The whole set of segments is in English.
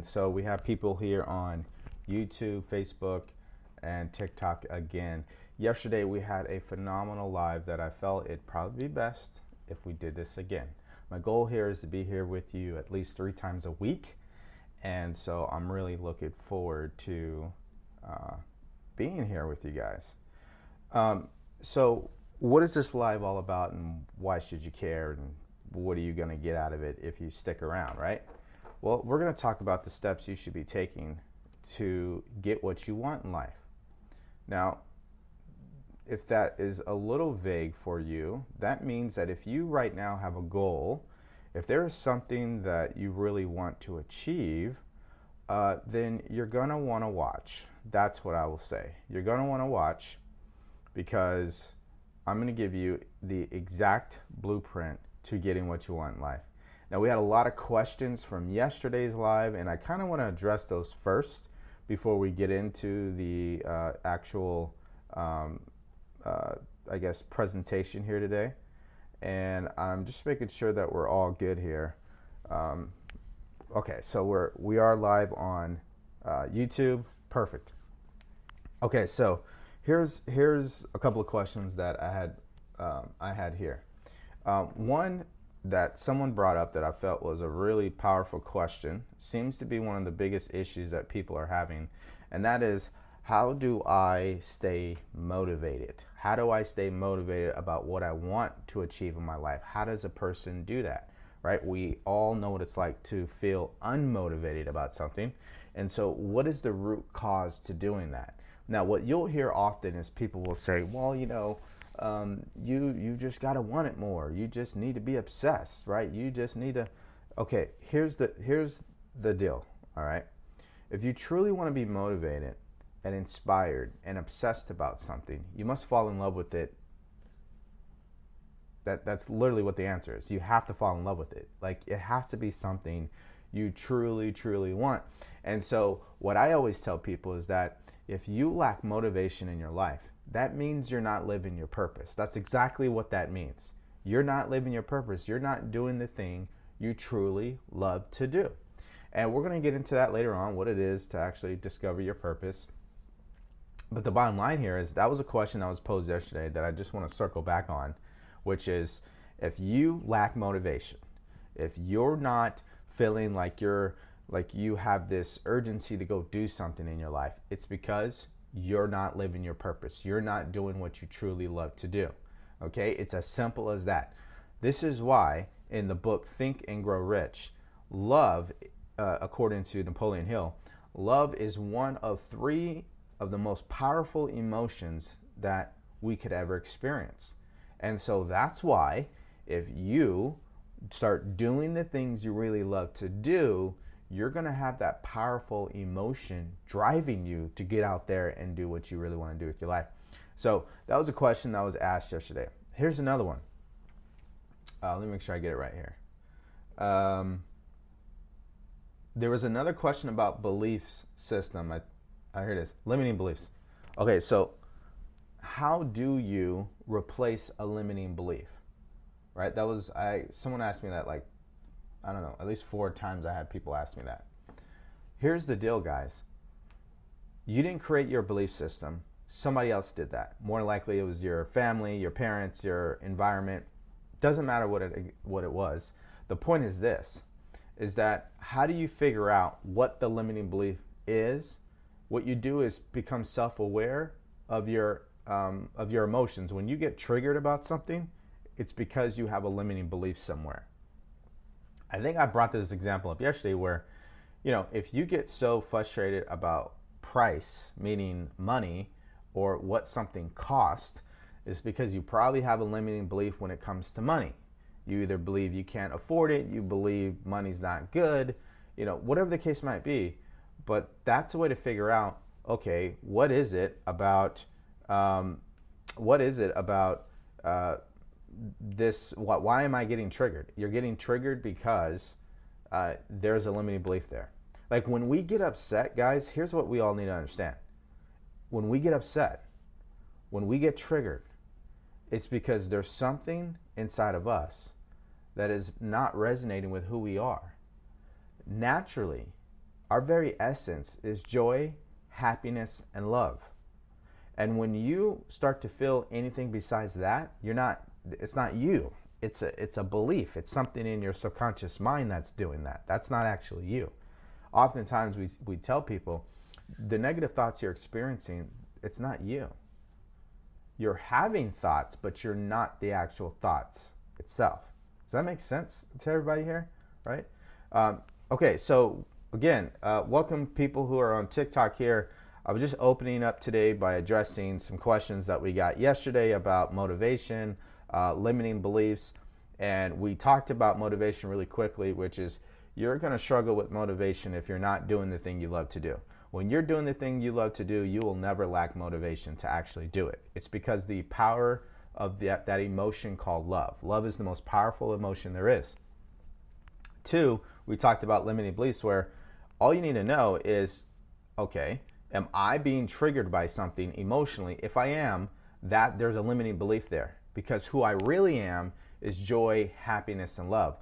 And so we have people here on YouTube, Facebook, and TikTok again. Yesterday we had a phenomenal live that I felt it'd probably be best if we did this again. My goal here is to be here with you at least three times a week, and so I'm really looking forward to uh, being here with you guys. Um, so, what is this live all about, and why should you care, and what are you going to get out of it if you stick around, right? Well, we're going to talk about the steps you should be taking to get what you want in life. Now, if that is a little vague for you, that means that if you right now have a goal, if there is something that you really want to achieve, uh, then you're going to want to watch. That's what I will say. You're going to want to watch because I'm going to give you the exact blueprint to getting what you want in life. Now, we had a lot of questions from yesterday's live, and I kind of want to address those first before we get into the uh, actual, um, uh, I guess, presentation here today. And I'm just making sure that we're all good here. Um, okay, so we're we are live on uh, YouTube. Perfect. Okay, so here's here's a couple of questions that I had um, I had here. Um, one that someone brought up that I felt was a really powerful question seems to be one of the biggest issues that people are having, and that is how do I stay motivated? How do I stay motivated about what I want to achieve in my life? How does a person do that? Right? We all know what it's like to feel unmotivated about something. And so, what is the root cause to doing that? Now, what you'll hear often is people will say, well, you know, um, you you just gotta want it more. You just need to be obsessed, right? You just need to. Okay, here's the here's the deal. All right, if you truly want to be motivated and inspired and obsessed about something, you must fall in love with it. That that's literally what the answer is. You have to fall in love with it. Like it has to be something you truly truly want. And so what I always tell people is that if you lack motivation in your life, that means you're not living your purpose. That's exactly what that means. You're not living your purpose. You're not doing the thing you truly love to do. And we're going to get into that later on, what it is to actually discover your purpose. But the bottom line here is that was a question that was posed yesterday that I just want to circle back on, which is if you lack motivation, if you're not feeling like you're like you have this urgency to go do something in your life, it's because you're not living your purpose. You're not doing what you truly love to do. Okay? It's as simple as that. This is why in the book Think and Grow Rich, love, uh, according to Napoleon Hill, love is one of three of the most powerful emotions that we could ever experience. And so that's why if you start doing the things you really love to do, you're going to have that powerful emotion driving you to get out there and do what you really want to do with your life. So that was a question that was asked yesterday. Here's another one. Uh, let me make sure I get it right here. Um, there was another question about beliefs system. I, I hear this limiting beliefs. Okay, so how do you replace a limiting belief? Right. That was I. Someone asked me that like I don't know, at least four times I had people ask me that. Here's the deal, guys. You didn't create your belief system. Somebody else did that. More likely it was your family, your parents, your environment. Doesn't matter what it what it was. The point is this is that how do you figure out what the limiting belief is? What you do is become self-aware of your um, of your emotions. When you get triggered about something, it's because you have a limiting belief somewhere. I think I brought this example up yesterday where, you know, if you get so frustrated about price, meaning money, or what something cost, is because you probably have a limiting belief when it comes to money. You either believe you can't afford it, you believe money's not good, you know, whatever the case might be. But that's a way to figure out, okay, what is it about, um, what is it about uh, this why, why am i getting triggered? You're getting triggered because uh, there's a limiting belief there. Like when we get upset guys here's what we all need to understand. When we get upset when we get triggered it's because there's something inside of us that is not resonating with who we are. Naturally our very essence is joy, happiness, and love. And when you start to feel anything besides that, you're not it's not you. It's a it's a belief. It's something in your subconscious mind that's doing that. That's not actually you. Oftentimes we we tell people the negative thoughts you're experiencing, it's not you. You're having thoughts, but you're not the actual thoughts itself. Does that make sense to everybody here? Right? Um, okay, so again, uh, welcome people who are on TikTok here. I was just opening up today by addressing some questions that we got yesterday about motivation, uh, limiting beliefs, and we talked about motivation really quickly, which is you're going to struggle with motivation if you're not doing the thing you love to do. When you're doing the thing you love to do, you will never lack motivation to actually do it. It's because the power of that, that emotion called love. Love is the most powerful emotion there is. Two, we talked about limiting beliefs where all you need to know is okay, am I being triggered by something emotionally? If I am, that there's a limiting belief there because who I really am is joy, happiness, and love.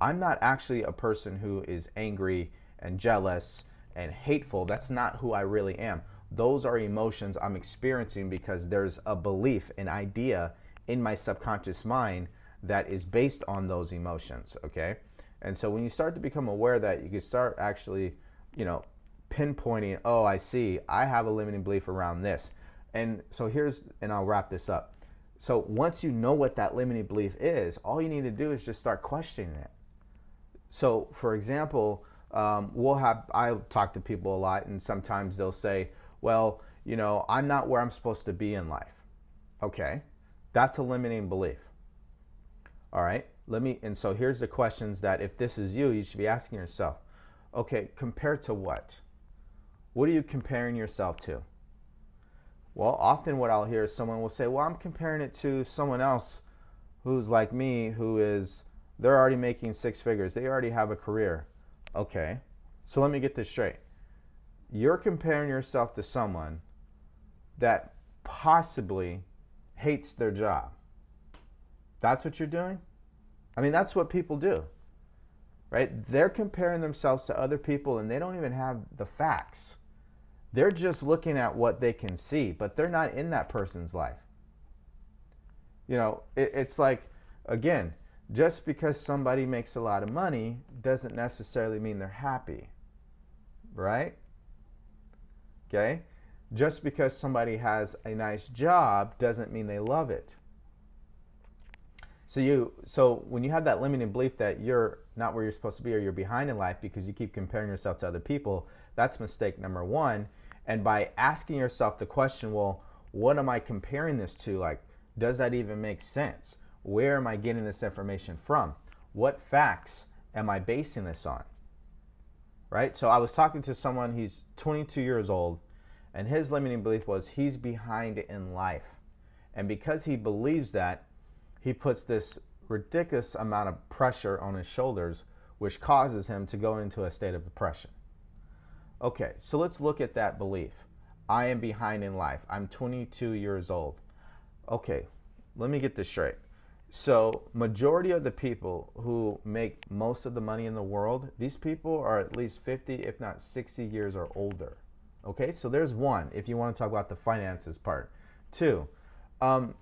I'm not actually a person who is angry and jealous and hateful. That's not who I really am. Those are emotions I'm experiencing because there's a belief, an idea in my subconscious mind that is based on those emotions, okay? And so when you start to become aware that you can start actually, you know, pinpointing, oh, I see, I have a limiting belief around this. And so here's, and I'll wrap this up. So once you know what that limiting belief is, all you need to do is just start questioning it. So, for example, um, we'll have I talk to people a lot, and sometimes they'll say, "Well, you know, I'm not where I'm supposed to be in life." Okay, that's a limiting belief. All right, let me. And so here's the questions that if this is you, you should be asking yourself. Okay, compared to what? What are you comparing yourself to? Well, often what I'll hear is someone will say, Well, I'm comparing it to someone else who's like me, who is, they're already making six figures, they already have a career. Okay, so let me get this straight. You're comparing yourself to someone that possibly hates their job. That's what you're doing? I mean, that's what people do, right? They're comparing themselves to other people and they don't even have the facts. They're just looking at what they can see, but they're not in that person's life. You know, it, it's like, again, just because somebody makes a lot of money doesn't necessarily mean they're happy, right? Okay? Just because somebody has a nice job doesn't mean they love it. So you so when you have that limiting belief that you're not where you're supposed to be or you're behind in life because you keep comparing yourself to other people, that's mistake number 1 and by asking yourself the question, well, what am I comparing this to? Like, does that even make sense? Where am I getting this information from? What facts am I basing this on? Right? So I was talking to someone, he's 22 years old, and his limiting belief was he's behind in life. And because he believes that, he puts this ridiculous amount of pressure on his shoulders, which causes him to go into a state of depression. Okay, so let's look at that belief. I am behind in life. I'm 22 years old. Okay, let me get this straight. So, majority of the people who make most of the money in the world, these people are at least 50, if not 60 years or older. Okay, so there's one if you want to talk about the finances part. Two, um,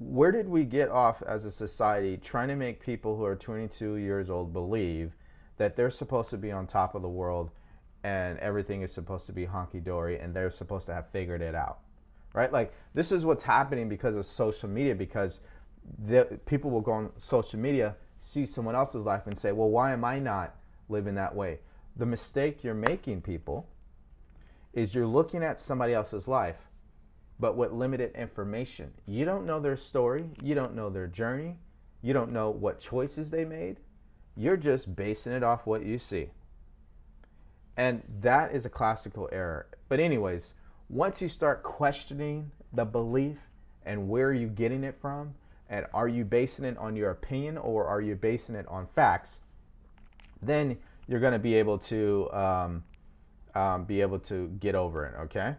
where did we get off as a society trying to make people who are 22 years old believe that they're supposed to be on top of the world and everything is supposed to be honky dory and they're supposed to have figured it out right? Like this is what's happening because of social media because the, people will go on social media see someone else's life and say well why am i not living that way? The mistake you're making people is you're looking at somebody else's life but with limited information. You don't know their story. You don't know their journey. You don't know what choices they made. You're just basing it off what you see and that is a classical error. But, anyways, once you start questioning the belief and where are you getting it from, and are you basing it on your opinion or are you basing it on facts, then you're going to be able to um, um, be able to get over it. Okay.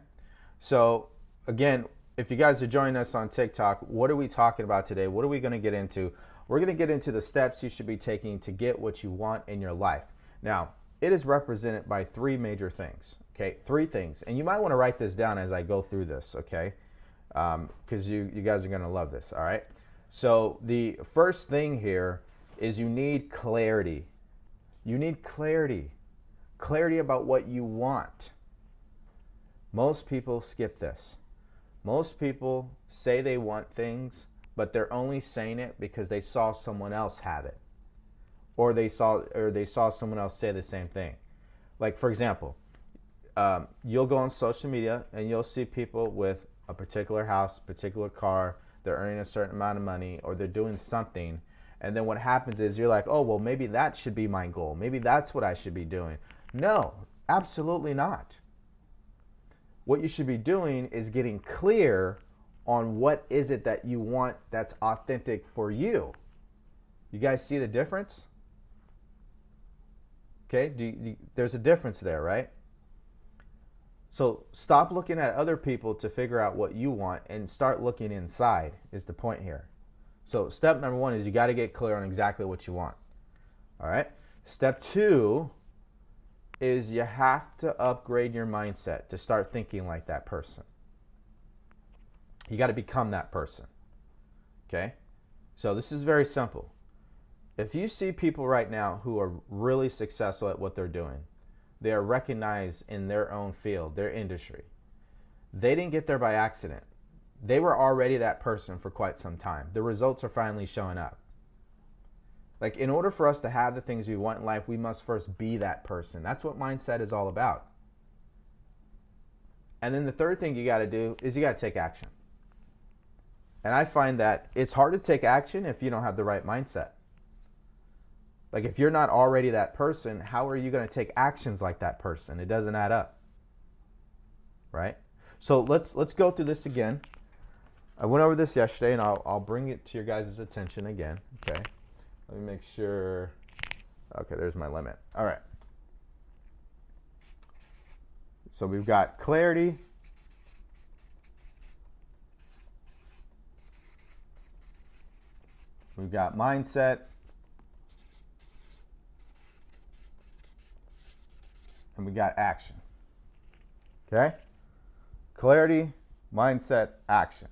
So again, if you guys are joining us on TikTok, what are we talking about today? What are we going to get into? We're going to get into the steps you should be taking to get what you want in your life. Now, it is represented by three major things. Okay, three things, and you might want to write this down as I go through this. Okay, because um, you you guys are gonna love this. All right. So the first thing here is you need clarity. You need clarity. Clarity about what you want. Most people skip this. Most people say they want things, but they're only saying it because they saw someone else have it. Or they saw or they saw someone else say the same thing. Like for example, um, you'll go on social media and you'll see people with a particular house, particular car, they're earning a certain amount of money, or they're doing something. And then what happens is you're like, oh, well, maybe that should be my goal. Maybe that's what I should be doing. No, absolutely not. What you should be doing is getting clear on what is it that you want that's authentic for you. You guys see the difference? Okay, do you, do, there's a difference there, right? So stop looking at other people to figure out what you want and start looking inside, is the point here. So, step number one is you got to get clear on exactly what you want. All right. Step two is you have to upgrade your mindset to start thinking like that person. You got to become that person. Okay? So, this is very simple. If you see people right now who are really successful at what they're doing, they are recognized in their own field, their industry. They didn't get there by accident. They were already that person for quite some time. The results are finally showing up. Like, in order for us to have the things we want in life, we must first be that person. That's what mindset is all about. And then the third thing you got to do is you got to take action. And I find that it's hard to take action if you don't have the right mindset. Like if you're not already that person, how are you going to take actions like that person? It doesn't add up. Right? So let's let's go through this again. I went over this yesterday and I'll I'll bring it to your guys' attention again. Okay. Let me make sure Okay, there's my limit. All right. So we've got clarity. We've got mindset. And we got action. Okay? Clarity, mindset, action.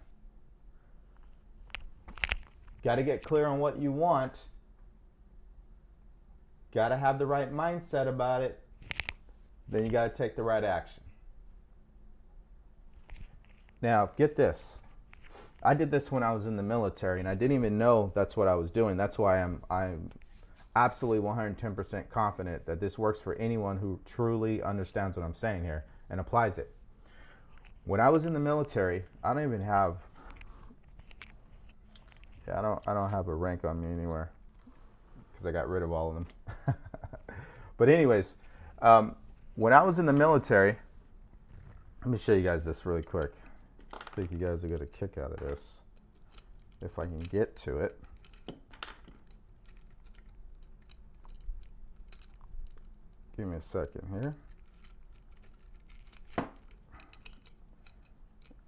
Got to get clear on what you want. Got to have the right mindset about it. Then you got to take the right action. Now, get this. I did this when I was in the military and I didn't even know that's what I was doing. That's why I'm I'm absolutely 110% confident that this works for anyone who truly understands what I'm saying here and applies it. When I was in the military, I don't even have yeah, I don't I don't have a rank on me anywhere because I got rid of all of them. but anyways, um, when I was in the military, let me show you guys this really quick. I think you guys are gonna kick out of this if I can get to it. Give me a second here.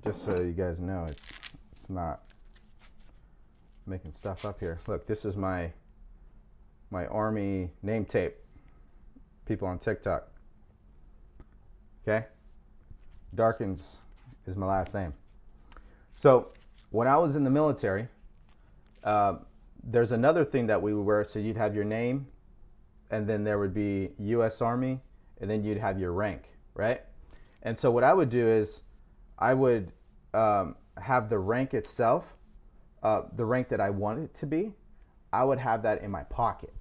Just so you guys know, it's it's not making stuff up here. Look, this is my my army name tape. People on TikTok. Okay? Darkins is my last name. So when I was in the military, uh, there's another thing that we would wear. So you'd have your name, and then there would be U.S. Army, and then you'd have your rank, right? And so what I would do is I would um, have the rank itself, uh, the rank that I want it to be, I would have that in my pocket.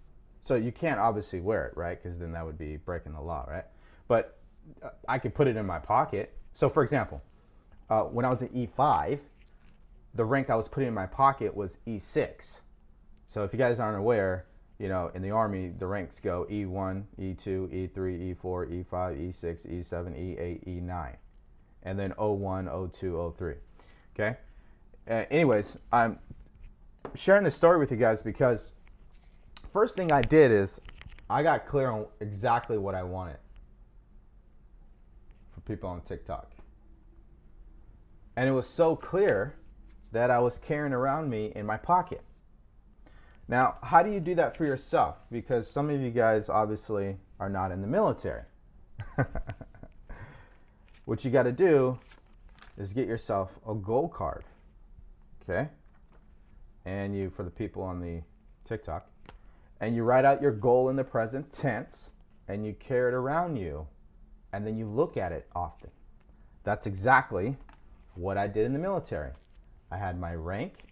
So you can't obviously wear it, right? Because then that would be breaking the law, right? But uh, I could put it in my pocket. So for example, uh, when I was in E5, the rank I was putting in my pocket was E6. So if you guys aren't aware, you know, in the Army, the ranks go E1, E2, E3, E4, E5, E6, E7, E8, E9, and then O1, O2, O3. Okay? Uh, anyways, I'm sharing this story with you guys because first thing I did is I got clear on exactly what I wanted for people on TikTok. And it was so clear that I was carrying around me in my pocket. Now, how do you do that for yourself? Because some of you guys obviously are not in the military. what you got to do is get yourself a goal card. Okay? And you, for the people on the TikTok, and you write out your goal in the present tense and you carry it around you and then you look at it often. That's exactly what I did in the military. I had my rank,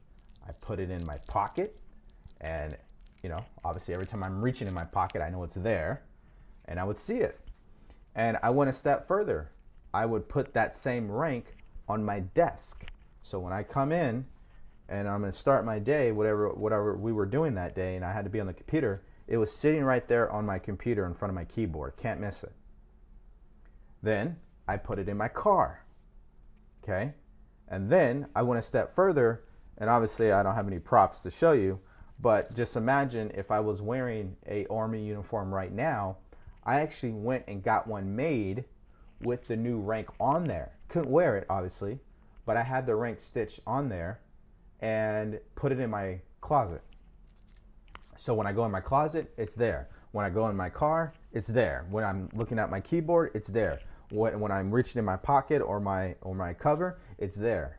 I put it in my pocket, and you know, obviously every time I'm reaching in my pocket, I know it's there, and I would see it. And I went a step further. I would put that same rank on my desk. So when I come in and I'm gonna start my day, whatever whatever we were doing that day, and I had to be on the computer, it was sitting right there on my computer in front of my keyboard. Can't miss it. Then I put it in my car. Okay? And then I went a step further, and obviously I don't have any props to show you, but just imagine if I was wearing a army uniform right now, I actually went and got one made with the new rank on there. Couldn't wear it obviously, but I had the rank stitched on there and put it in my closet. So when I go in my closet, it's there. When I go in my car, it's there. When I'm looking at my keyboard, it's there. When, I'm reaching in my pocket or my or my cover, it's there.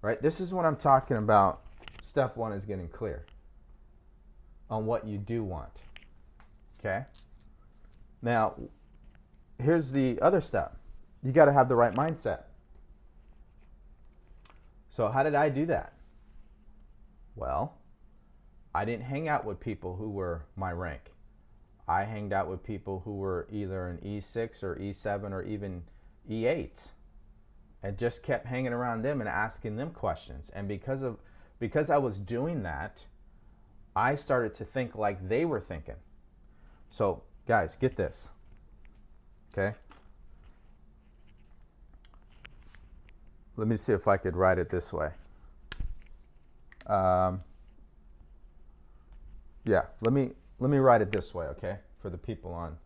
Right? This is what I'm talking about. Step one is getting clear on what you do want. Okay? Now, here's the other step. You got to have the right mindset. So, how did I do that? Well, I didn't hang out with people who were my rank. I hanged out with people who were either an E6 or E7 or even E8 and just kept hanging around them and asking them questions. And because of because I was doing that, I started to think like they were thinking. So, guys, get this. Okay? Let me see if I could write it this way. Um, yeah, let me let me write it this way, okay? For the people on.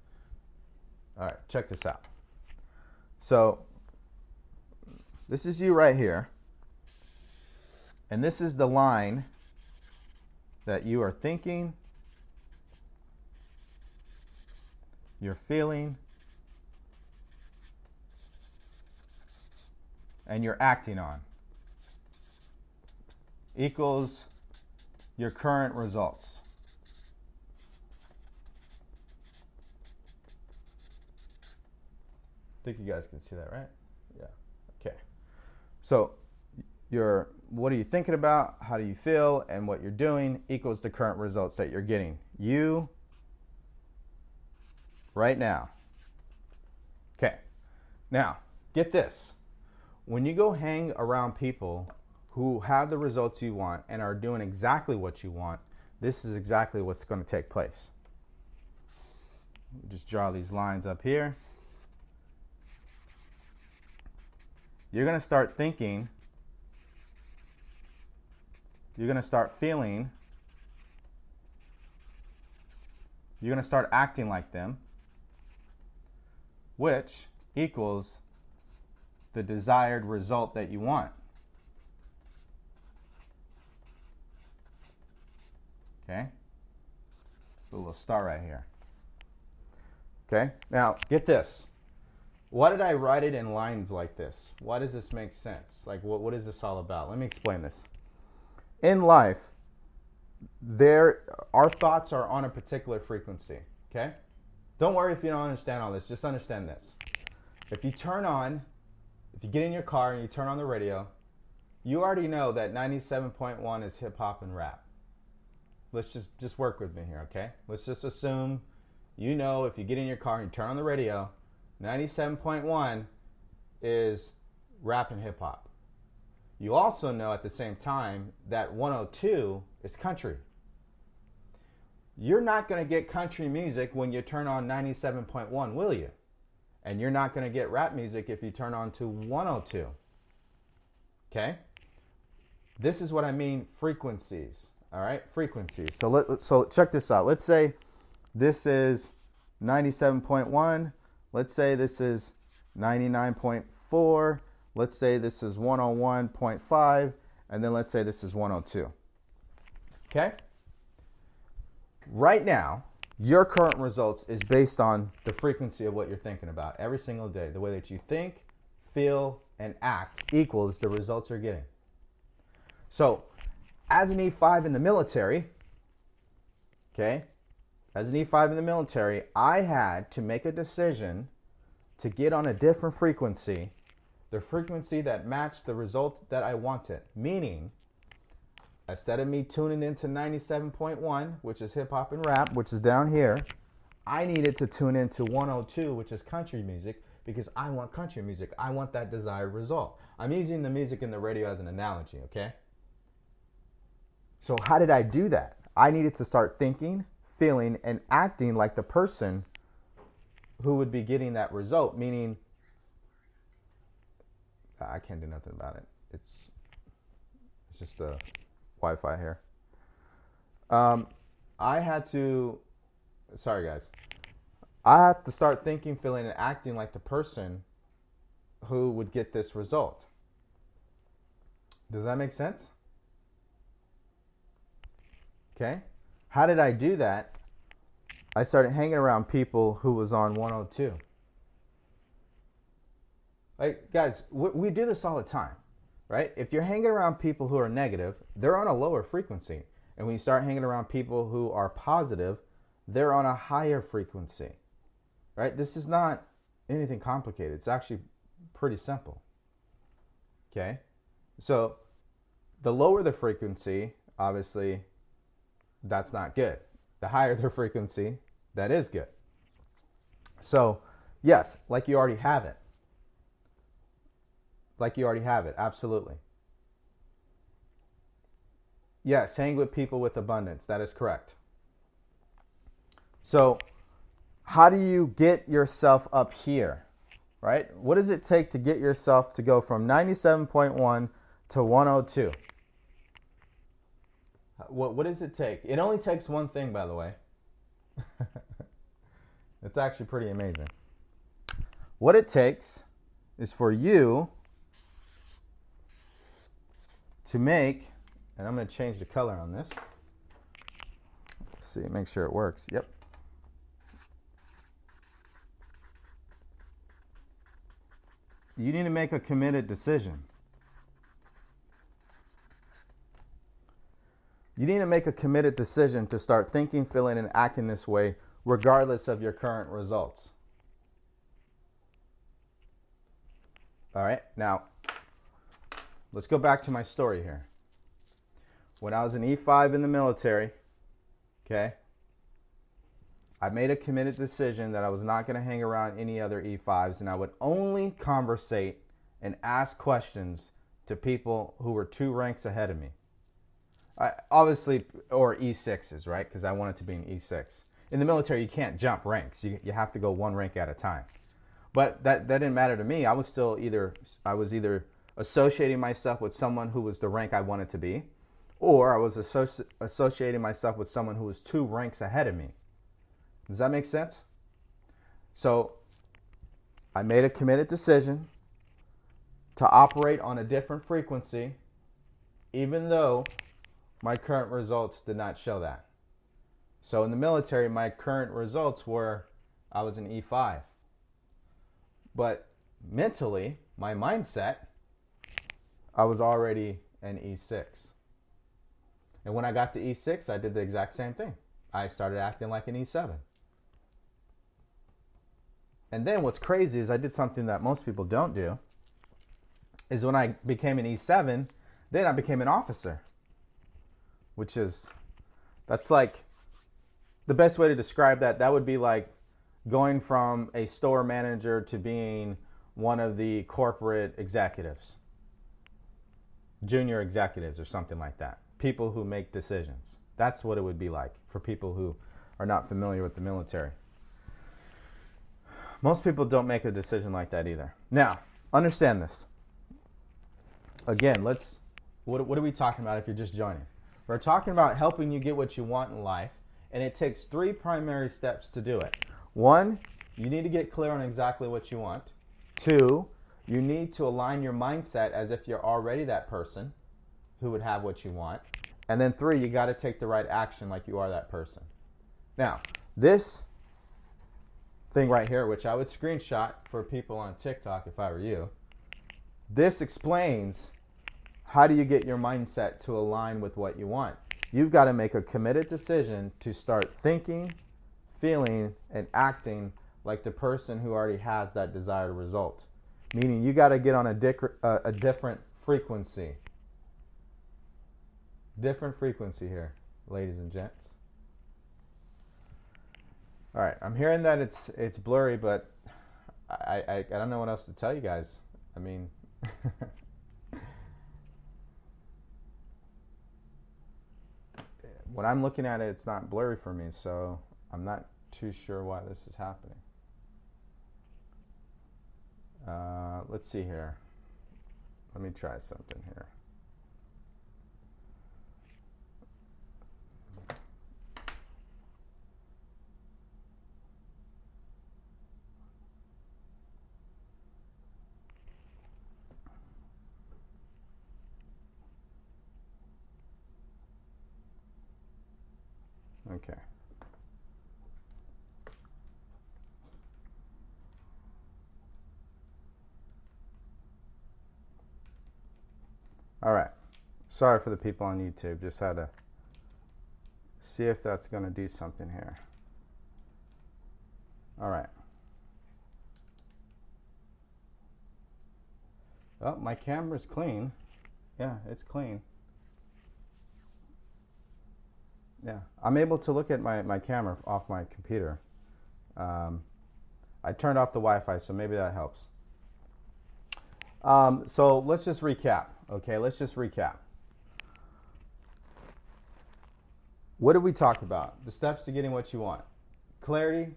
All right, check this out. So this is you right here. And this is the line that you are thinking, you're feeling, and you're acting on equals your current results. I think you guys can see that, right? Yeah. Okay. So your what are you thinking about, how do you feel, and what you're doing equals the current results that you're getting. You right now. Okay. Now, get this. When you go hang around people who have the results you want and are doing exactly what you want, this is exactly what's going to take place. Just draw these lines up here. you're going to start thinking, you're going to start feeling, you're going to start acting like them, which equals the desired result that you want. Okay? a little star right here. Okay? Now, get this. Why did I write it in lines like this? Why does this make sense? Like, what, what is this all about? Let me explain this. In life, there, our thoughts are on a particular frequency, okay? Don't worry if you don't understand all this, just understand this. If you turn on, if you get in your car and you turn on the radio, you already know that 97.1 is hip hop and rap. Let's just, just work with me here, okay? Let's just assume you know if you get in your car and you turn on the radio, 97.1 is rap and hip hop. You also know at the same time that 102 is country. You're not going to get country music when you turn on 97.1, will you? And you're not going to get rap music if you turn on to 102. Okay? This is what I mean frequencies. All right? Frequencies. So let so check this out. Let's say this is 97.1 Let's say this is 99.4. Let's say this is 101.5. And then let's say this is 102. Okay? Right now, your current results is based on the frequency of what you're thinking about every single day. The way that you think, feel, and act equals the results you're getting. So, as an E5 in the military, okay, as an E5 in the military, I had to make a decision to get on a different frequency, the frequency that matched the result that I wanted. Meaning, instead of me tuning into 97.1, which is hip hop and rap, which is down here, I needed to tune into 102, which is country music, because I want country music. I want that desired result. I'm using the music and the radio as an analogy, okay? So, how did I do that? I needed to start thinking, feeling, and acting like the person who would be getting that result, meaning I can't do nothing about it. It's it's just the Wi-Fi here. Um, I had to. Sorry, guys. I had to start thinking, feeling, and acting like the person who would get this result. Does that make sense? Okay. How did I do that? I started hanging around people who was on 102. Like guys, we, we do this all the time, right? If you're hanging around people who are negative, they're on a lower frequency. And when you start hanging around people who are positive, they're on a higher frequency. Right? This is not anything complicated. It's actually pretty simple. Okay? So the lower the frequency, obviously, that's not good. The higher the frequency, that is good. So, yes, like you already have it. Like you already have it, absolutely. Yes, hang with people with abundance. That is correct. So, how do you get yourself up here? Right? What does it take to get yourself to go from 97.1 to 102? What, what does it take? It only takes one thing, by the way. it's actually pretty amazing. What it takes is for you to make, and I'm going to change the color on this. Let's see, make sure it works. Yep. You need to make a committed decision. You need to make a committed decision to start thinking, feeling, and acting this way, regardless of your current results. All right, now let's go back to my story here. When I was an E5 in the military, okay, I made a committed decision that I was not going to hang around any other E5s and I would only conversate and ask questions to people who were two ranks ahead of me. I, obviously, or E6s, right? Because I wanted to be an E6. In the military, you can't jump ranks. You, you have to go one rank at a time. But that, that didn't matter to me. I was still either I was either associating myself with someone who was the rank I wanted to be, or I was associ- associating myself with someone who was two ranks ahead of me. Does that make sense? So I made a committed decision to operate on a different frequency, even though my current results did not show that. So in the military, my current results were I was an E5. But mentally, my mindset, I was already an E6. And when I got to E6, I did the exact same thing. I started acting like an E7. And then what's crazy is I did something that most people don't do. Is when I became an E7, then I became an officer which is that's like the best way to describe that that would be like going from a store manager to being one of the corporate executives junior executives or something like that. People who make decisions. That's what it would be like for people who are not familiar with the military. Most people don't make a decision like that either. Now understand this. Again let's what, what are we talking about if you're just joining? We're talking about helping you get what you want in life, and it takes three primary steps to do it. One, you need to get clear on exactly what you want. Two, you need to align your mindset as if you're already that person who would have what you want. And then three, you got to take the right action like you are that person. Now, this thing right here, which I would screenshot for people on TikTok if I were you, this explains how do you get your mindset to align with what you want. You've got to make a committed decision to start thinking, feeling, and acting like the person who already has that desired result. Meaning you got to get on a, dic- uh, a different frequency. Different frequency here, ladies and gents. All right, I'm hearing that it's it's blurry, but I, I, I don't know what else to tell you guys. I mean, when I'm looking at it, it's not blurry for me, so I'm not too sure why this is happening. Uh, let's see here. Let me try something here. Okay. All right. Sorry for the people on YouTube. Just had to see if that's going to do something here. All right. Oh, my camera's clean. Yeah, it's clean. Yeah, I'm able to look at my, my camera off my computer. Um, I turned off the Wi-Fi, so maybe that helps. Um, so let's just recap. Okay, let's just recap. What did we talk about? The steps to getting what you want clarity,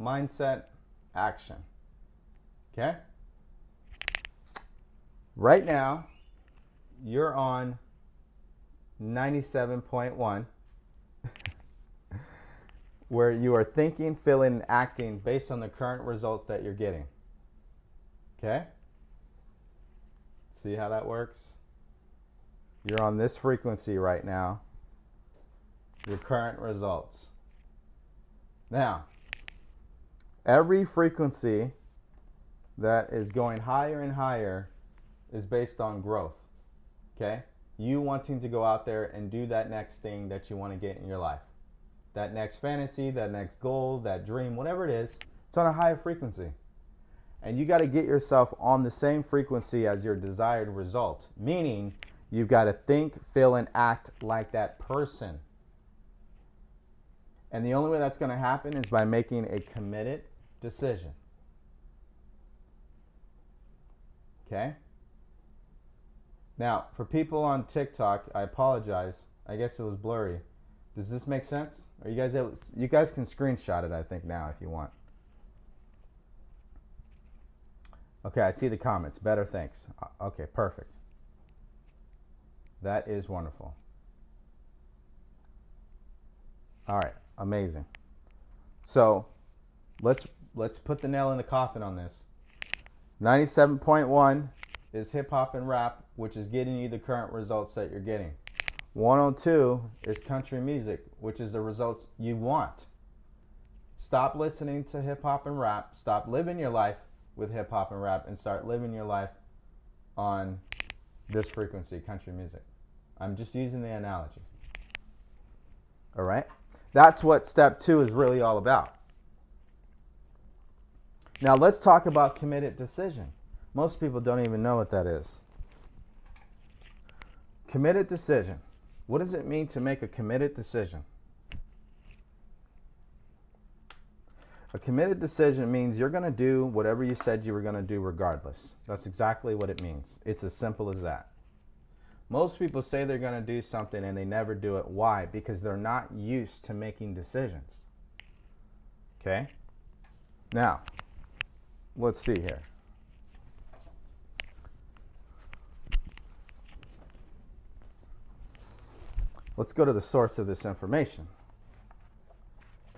mindset, action. Okay? Right now, you're on 97.1 where you are thinking, feeling, and acting based on the current results that you're getting. Okay? See how that works? You're on this frequency right now. Your current results. Now, every frequency that is going higher and higher is based on growth. Okay? You wanting to go out there and do that next thing that you want to get in your life that next fantasy, that next goal, that dream, whatever it is, it's on a higher frequency. And you got to get yourself on the same frequency as your desired result, meaning you've got to think, feel, and act like that person. And the only way that's going to happen is by making a committed decision. Okay? Now, for people on TikTok, I apologize. I guess it was blurry. Does this make sense? Are you guys able? You guys can screenshot it. I think now if you want. Okay, I see the comments. Better, thanks. Uh, okay, perfect. That is wonderful. All right, amazing. So, let's let's put the nail in the coffin on this. 97.1 is hip hop and rap, which is getting you the current results that you're getting. 102 is country music, which is the results you want. Stop listening to hip hop and rap. Stop living your life with hip hop and rap and start living your life on this frequency, country music. I'm just using the analogy. All right? That's what step two is really all about. Now, let's talk about committed decision. Most people don't even know what that is. Committed decision. What does it mean to make a committed decision? A committed decision means you're going to do whatever you said you were going to do regardless. That's exactly what it means. It's as simple as that. Most people say they're going to do something and they never do it. Why? Because they're not used to making decisions. Okay? Now, let's see here. Let's go to the source of this information.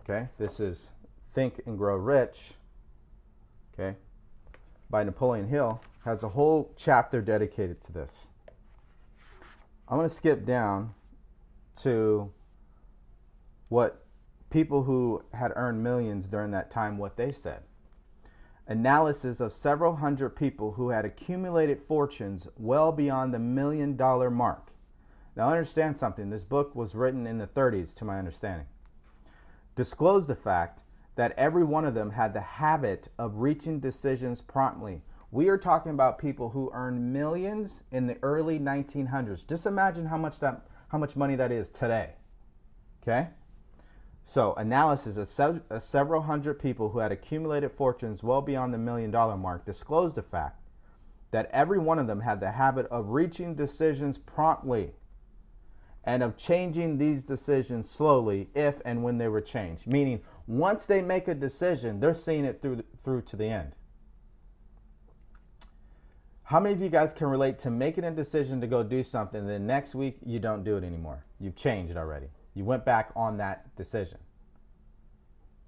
Okay, this is Think and Grow Rich, okay, by Napoleon Hill, has a whole chapter dedicated to this. I'm going to skip down to what people who had earned millions during that time what they said. Analysis of several hundred people who had accumulated fortunes well beyond the million dollar mark. Now understand something, this book was written in the 30s to my understanding. Disclosed the fact that every one of them had the habit of reaching decisions promptly. We are talking about people who earned millions in the early 1900s. Just imagine how much that how much money that is today. Okay? So, analysis of sev- several hundred people who had accumulated fortunes well beyond the million dollar mark disclosed the fact that every one of them had the habit of reaching decisions promptly and of changing these decisions slowly if and when they were changed. Meaning, once they make a decision, they're seeing it through, through to the end. How many of you guys can relate to making a decision to go do something, then next week you don't do it anymore? You've changed already. You went back on that decision.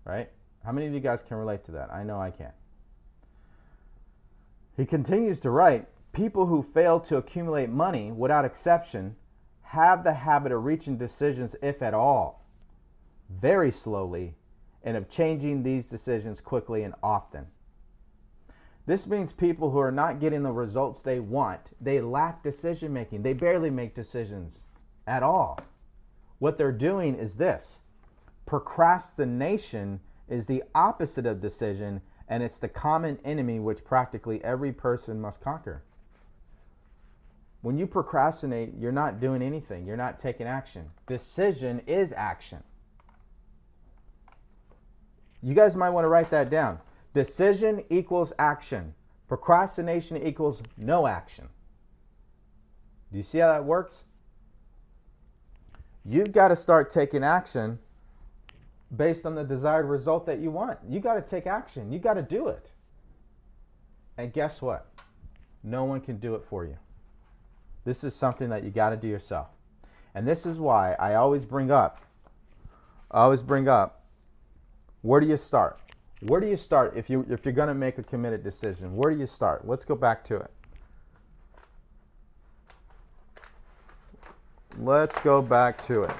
Right? How many of you guys can relate to that? I know I can. He continues to write People who fail to accumulate money, without exception, have the habit of reaching decisions, if at all, very slowly, and of changing these decisions quickly and often. This means people who are not getting the results they want, they lack decision making. They barely make decisions at all. What they're doing is this procrastination is the opposite of decision, and it's the common enemy which practically every person must conquer. When you procrastinate, you're not doing anything, you're not taking action. Decision is action. You guys might want to write that down. Decision equals action. Procrastination equals no action. Do you see how that works? You've got to start taking action based on the desired result that you want. You got to take action. You got to do it. And guess what? No one can do it for you. This is something that you got to do yourself. And this is why I always bring up I always bring up where do you start? Where do you start if you if you're going to make a committed decision? Where do you start? Let's go back to it. Let's go back to it.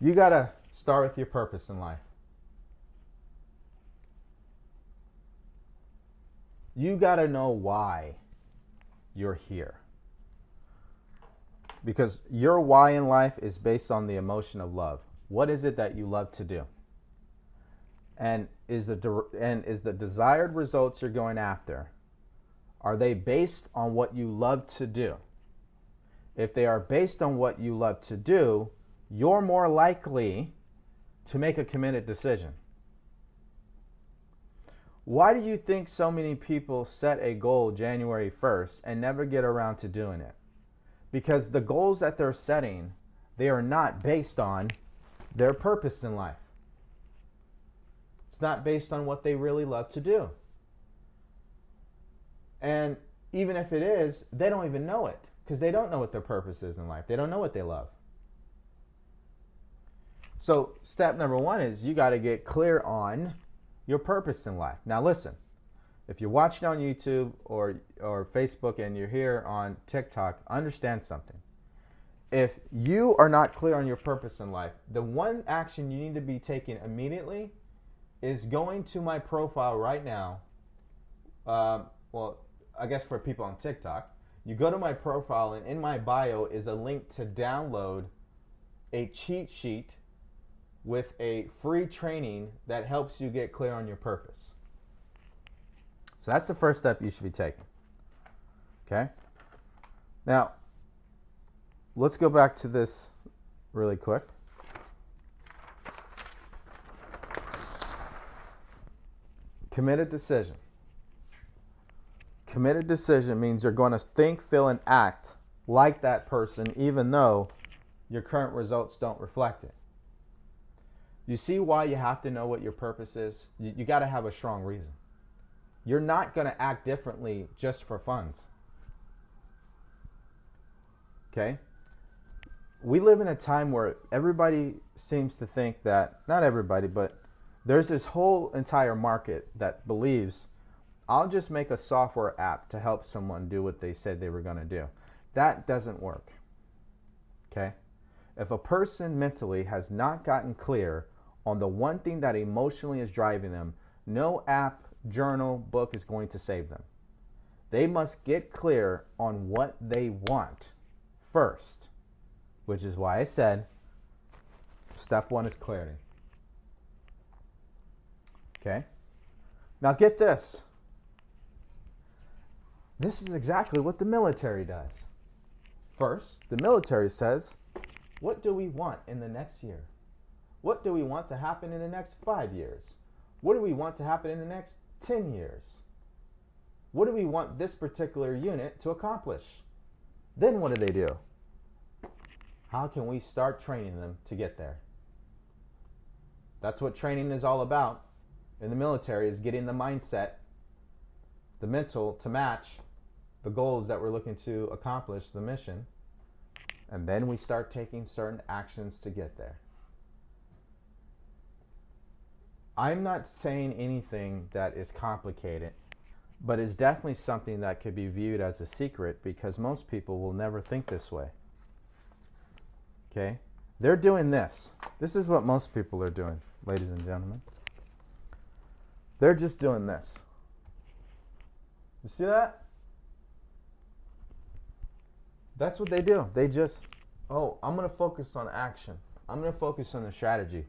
You got to start with your purpose in life. You got to know why you're here. Because your why in life is based on the emotion of love. What is it that you love to do? And is the and is the desired results you're going after are they based on what you love to do? if they are based on what you love to do, you're more likely to make a committed decision. Why do you think so many people set a goal January 1st and never get around to doing it? Because the goals that they're setting, they are not based on their purpose in life. It's not based on what they really love to do. And even if it is, they don't even know it because they don't know what their purpose is in life. They don't know what they love. So, step number one is you got to get clear on your purpose in life. Now, listen, if you're watching on YouTube or, or Facebook and you're here on TikTok, understand something. If you are not clear on your purpose in life, the one action you need to be taking immediately is going to my profile right now. Um, well, I guess for people on TikTok, you go to my profile, and in my bio is a link to download a cheat sheet with a free training that helps you get clear on your purpose. So that's the first step you should be taking. Okay? Now, let's go back to this really quick. Committed decision. Committed decision means you're going to think, feel, and act like that person, even though your current results don't reflect it. You see why you have to know what your purpose is? You, you got to have a strong reason. You're not going to act differently just for funds. Okay? We live in a time where everybody seems to think that, not everybody, but there's this whole entire market that believes I'll just make a software app to help someone do what they said they were going to do. That doesn't work. Okay? If a person mentally has not gotten clear on the one thing that emotionally is driving them, no app, journal, book is going to save them. They must get clear on what they want first, which is why I said step one is clarity. Okay? Now get this. This is exactly what the military does. First, the military says, What do we want in the next year? What do we want to happen in the next five years? What do we want to happen in the next 10 years? What do we want this particular unit to accomplish? Then what do they do? How can we start training them to get there? That's what training is all about in the military is getting the mindset, the mental to match the goals that we're looking to accomplish, the mission. And then we start taking certain actions to get there. I'm not saying anything that is complicated, but it's definitely something that could be viewed as a secret because most people will never think this way. Okay? They're doing this. This is what most people are doing, ladies and gentlemen. They're just doing this. You see that? That's what they do. They just, oh, I'm going to focus on action. I'm going to focus on the strategy.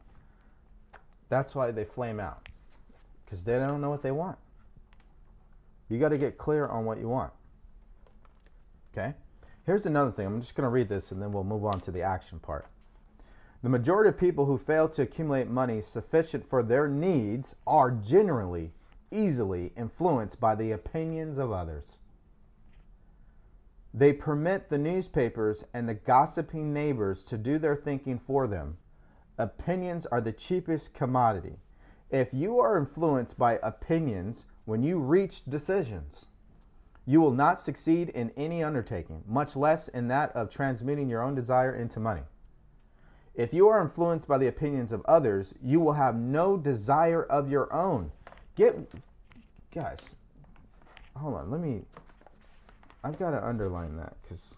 That's why they flame out because they don't know what they want. You got to get clear on what you want. Okay? Here's another thing. I'm just going to read this and then we'll move on to the action part. The majority of people who fail to accumulate money sufficient for their needs are generally easily influenced by the opinions of others. They permit the newspapers and the gossiping neighbors to do their thinking for them. Opinions are the cheapest commodity. If you are influenced by opinions when you reach decisions, you will not succeed in any undertaking, much less in that of transmuting your own desire into money. If you are influenced by the opinions of others, you will have no desire of your own. Get, guys, hold on. Let me, I've got to underline that because.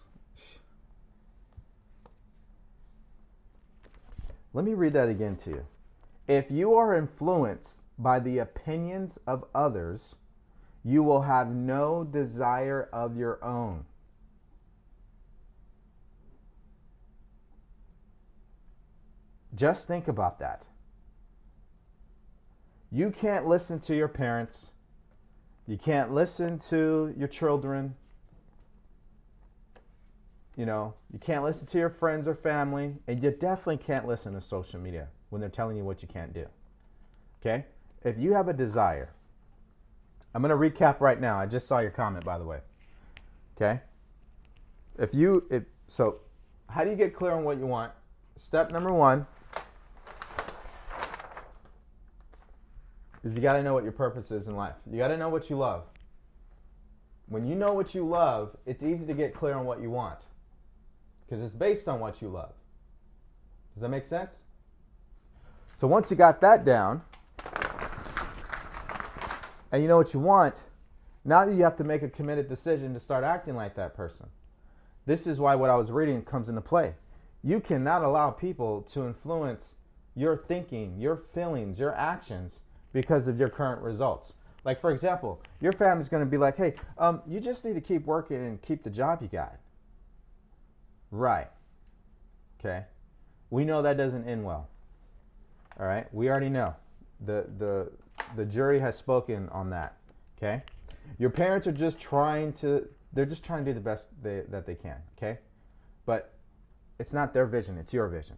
Let me read that again to you. If you are influenced by the opinions of others, you will have no desire of your own. Just think about that. You can't listen to your parents. You can't listen to your children. You know, you can't listen to your friends or family. And you definitely can't listen to social media when they're telling you what you can't do. Okay? If you have a desire, I'm going to recap right now. I just saw your comment, by the way. Okay? If you, if, so how do you get clear on what you want? Step number one is you got to know what your purpose is in life. You got to know what you love. When you know what you love, it's easy to get clear on what you want because it's based on what you love. Does that make sense? So once you got that down and you know what you want, now you have to make a committed decision to start acting like that person. This is why what I was reading comes into play. You cannot allow people to influence your thinking, your feelings, your actions because of your current results. Like for example, your family's going to be like, "Hey, um, you just need to keep working and keep the job you got." Right. Okay. We know that doesn't end well. All right. We already know. The the the jury has spoken on that. Okay. Your parents are just trying to. They're just trying to do the best they, that they can. Okay. But it's not their vision. It's your vision.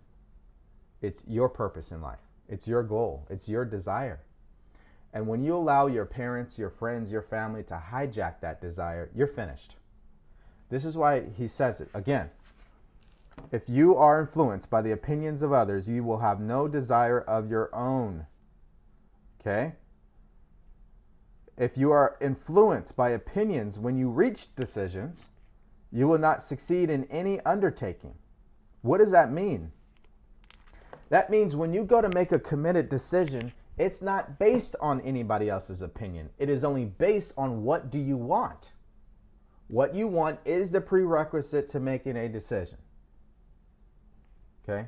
It's your purpose in life. It's your goal. It's your desire. And when you allow your parents, your friends, your family to hijack that desire, you're finished. This is why he says it again. If you are influenced by the opinions of others, you will have no desire of your own. Okay? If you are influenced by opinions when you reach decisions, you will not succeed in any undertaking. What does that mean? That means when you go to make a committed decision, it's not based on anybody else's opinion. It is only based on what do you want. What you want is the prerequisite to making a decision. Okay?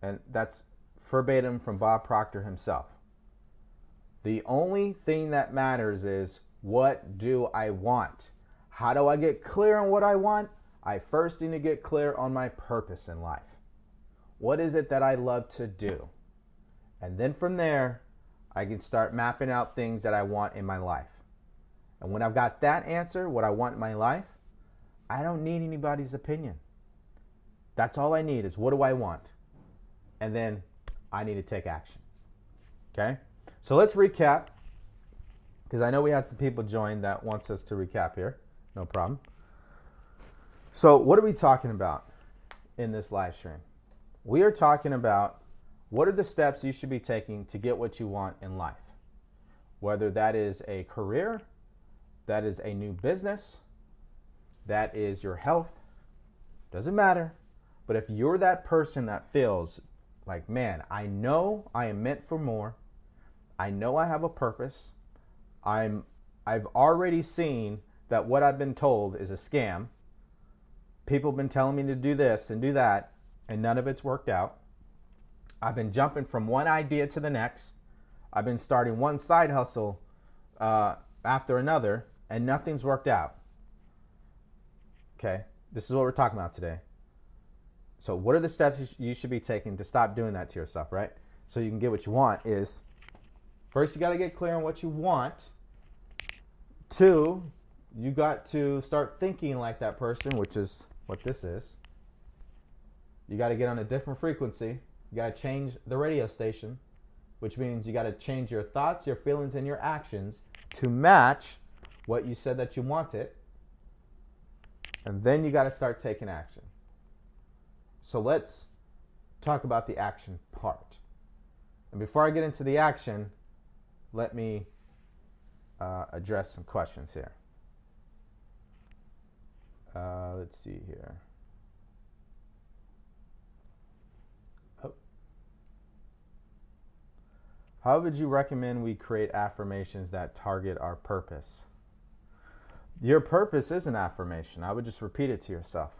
And that's verbatim from Bob Proctor himself. The only thing that matters is what do I want? How do I get clear on what I want? I first need to get clear on my purpose in life. What is it that I love to do? And then from there, I can start mapping out things that I want in my life. And when I've got that answer, what I want in my life, I don't need anybody's opinion. That's all I need is what do I want? And then I need to take action. Okay? So let's recap because I know we had some people join that wants us to recap here. No problem. So, what are we talking about in this live stream? We are talking about what are the steps you should be taking to get what you want in life? Whether that is a career, that is a new business, that is your health, doesn't matter. But if you're that person that feels like, man, I know I am meant for more, I know I have a purpose, I'm I've already seen that what I've been told is a scam. People have been telling me to do this and do that, and none of it's worked out. I've been jumping from one idea to the next. I've been starting one side hustle uh, after another, and nothing's worked out. Okay, this is what we're talking about today. So, what are the steps you should be taking to stop doing that to yourself, right? So you can get what you want. Is first you got to get clear on what you want. Two, you got to start thinking like that person, which is what this is. You got to get on a different frequency. You got to change the radio station, which means you got to change your thoughts, your feelings, and your actions to match what you said that you wanted. And then you got to start taking action. So let's talk about the action part. And before I get into the action, let me uh, address some questions here. Uh, let's see here. Oh. How would you recommend we create affirmations that target our purpose? Your purpose is an affirmation. I would just repeat it to yourself.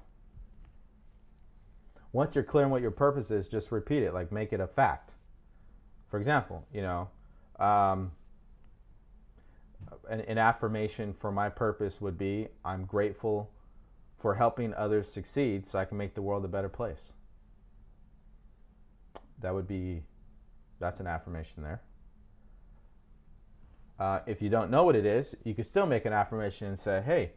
Once you're clear on what your purpose is, just repeat it, like make it a fact. For example, you know, um, an, an affirmation for my purpose would be I'm grateful for helping others succeed so I can make the world a better place. That would be, that's an affirmation there. Uh, if you don't know what it is, you can still make an affirmation and say, hey,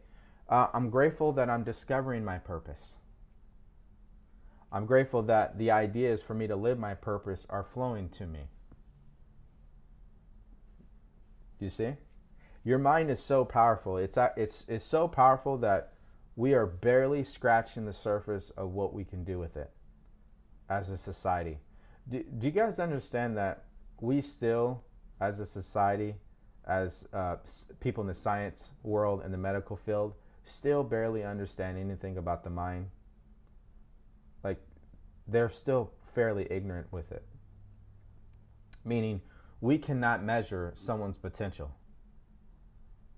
uh, I'm grateful that I'm discovering my purpose. I'm grateful that the ideas for me to live my purpose are flowing to me. You see? Your mind is so powerful. It's, it's, it's so powerful that we are barely scratching the surface of what we can do with it as a society. Do, do you guys understand that we still, as a society, as uh, people in the science world and the medical field, still barely understand anything about the mind? Like, they're still fairly ignorant with it. Meaning, we cannot measure someone's potential,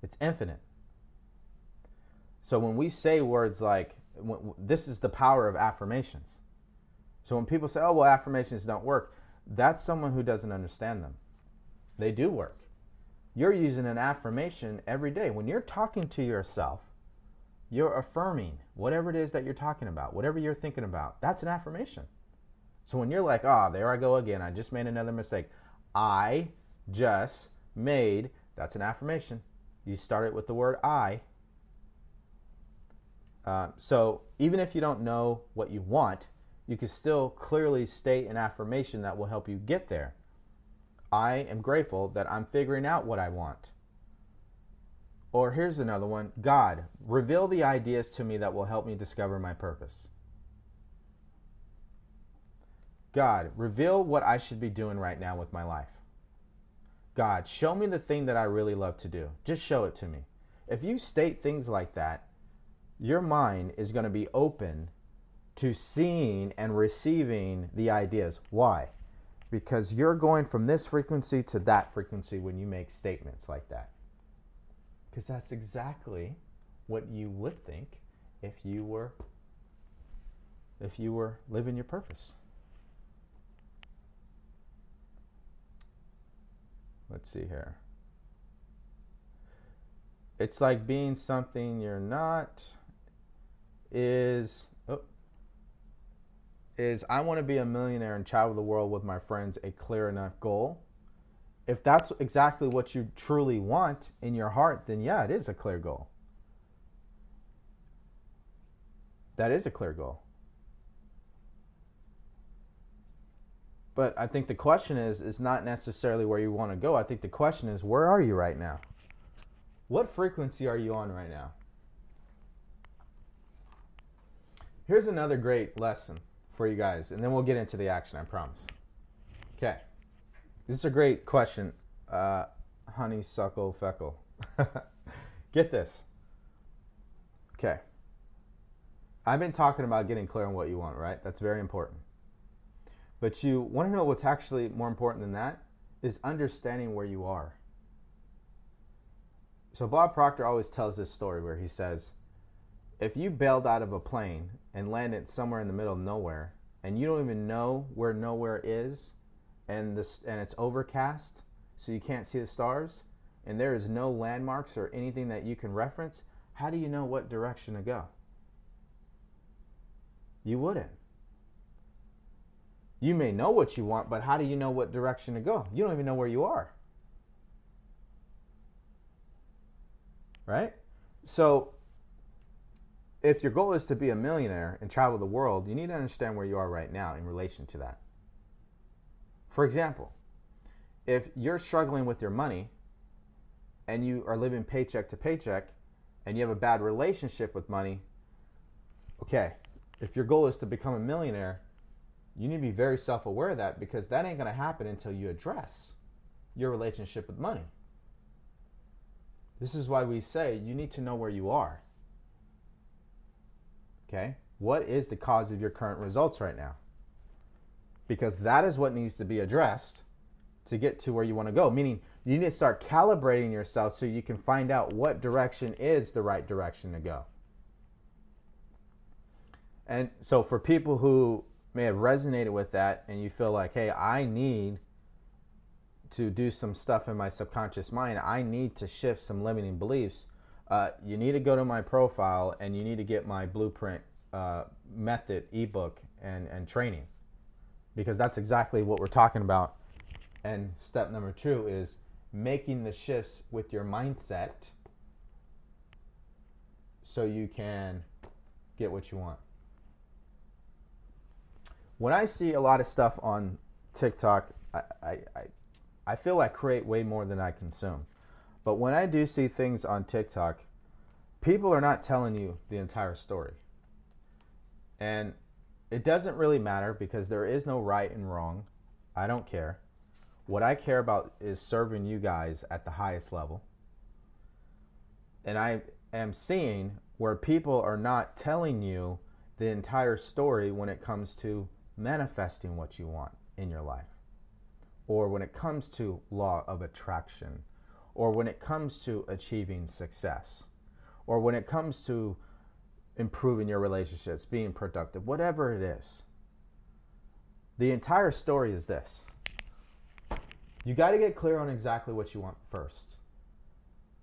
it's infinite. So when we say words like, this is the power of affirmations. So when people say, oh, well, affirmations don't work, that's someone who doesn't understand them. They do work. You're using an affirmation every day. When you're talking to yourself, you're affirming whatever it is that you're talking about, whatever you're thinking about. That's an affirmation. So when you're like, oh, there I go again, I just made another mistake. I just made, that's an affirmation. You start it with the word I, uh, so even if you don't know what you want, you can still clearly state an affirmation that will help you get there. I am grateful that I'm figuring out what I want. Or here's another one God, reveal the ideas to me that will help me discover my purpose. God, reveal what I should be doing right now with my life. God, show me the thing that I really love to do. Just show it to me. If you state things like that, your mind is going to be open to seeing and receiving the ideas. Why? Because you're going from this frequency to that frequency when you make statements like that. Because that's exactly what you would think if you were if you were living your purpose. Let's see here. It's like being something you're not is oh, is I want to be a millionaire and travel the world with my friends a clear enough goal? If that's exactly what you truly want in your heart, then yeah, it is a clear goal. That is a clear goal. But I think the question is is not necessarily where you want to go. I think the question is where are you right now? What frequency are you on right now? Here's another great lesson for you guys, and then we'll get into the action, I promise. Okay. This is a great question, uh, honeysuckle feckle. get this. Okay. I've been talking about getting clear on what you want, right? That's very important. But you want to know what's actually more important than that is understanding where you are. So Bob Proctor always tells this story where he says, if you bailed out of a plane and landed somewhere in the middle of nowhere and you don't even know where nowhere is and this and it's overcast so you can't see the stars and there is no landmarks or anything that you can reference, how do you know what direction to go? You wouldn't. You may know what you want, but how do you know what direction to go? You don't even know where you are. Right? So, if your goal is to be a millionaire and travel the world, you need to understand where you are right now in relation to that. For example, if you're struggling with your money and you are living paycheck to paycheck and you have a bad relationship with money, okay, if your goal is to become a millionaire, you need to be very self aware of that because that ain't going to happen until you address your relationship with money. This is why we say you need to know where you are. Okay? What is the cause of your current results right now? Because that is what needs to be addressed to get to where you want to go. Meaning, you need to start calibrating yourself so you can find out what direction is the right direction to go. And so, for people who may have resonated with that and you feel like, hey, I need to do some stuff in my subconscious mind, I need to shift some limiting beliefs, uh, you need to go to my profile and you need to get my blueprint uh, method ebook and, and training. Because that's exactly what we're talking about. And step number two is making the shifts with your mindset so you can get what you want when I see a lot of stuff on TikTok, I, I, I, feel I create way more than I consume. But when I do see things on TikTok, people are not telling you the entire story. And it doesn't really matter because there is no right and wrong. I don't care. What I care about is serving you guys at the highest level. And I am seeing where people are not telling you the entire story when it comes to manifesting what you want in your life, or when it comes to law of attraction, or when it comes to achieving success, or when it comes to improving your relationships, being productive, whatever it is. The entire story is this. You got to get clear on exactly what you want first.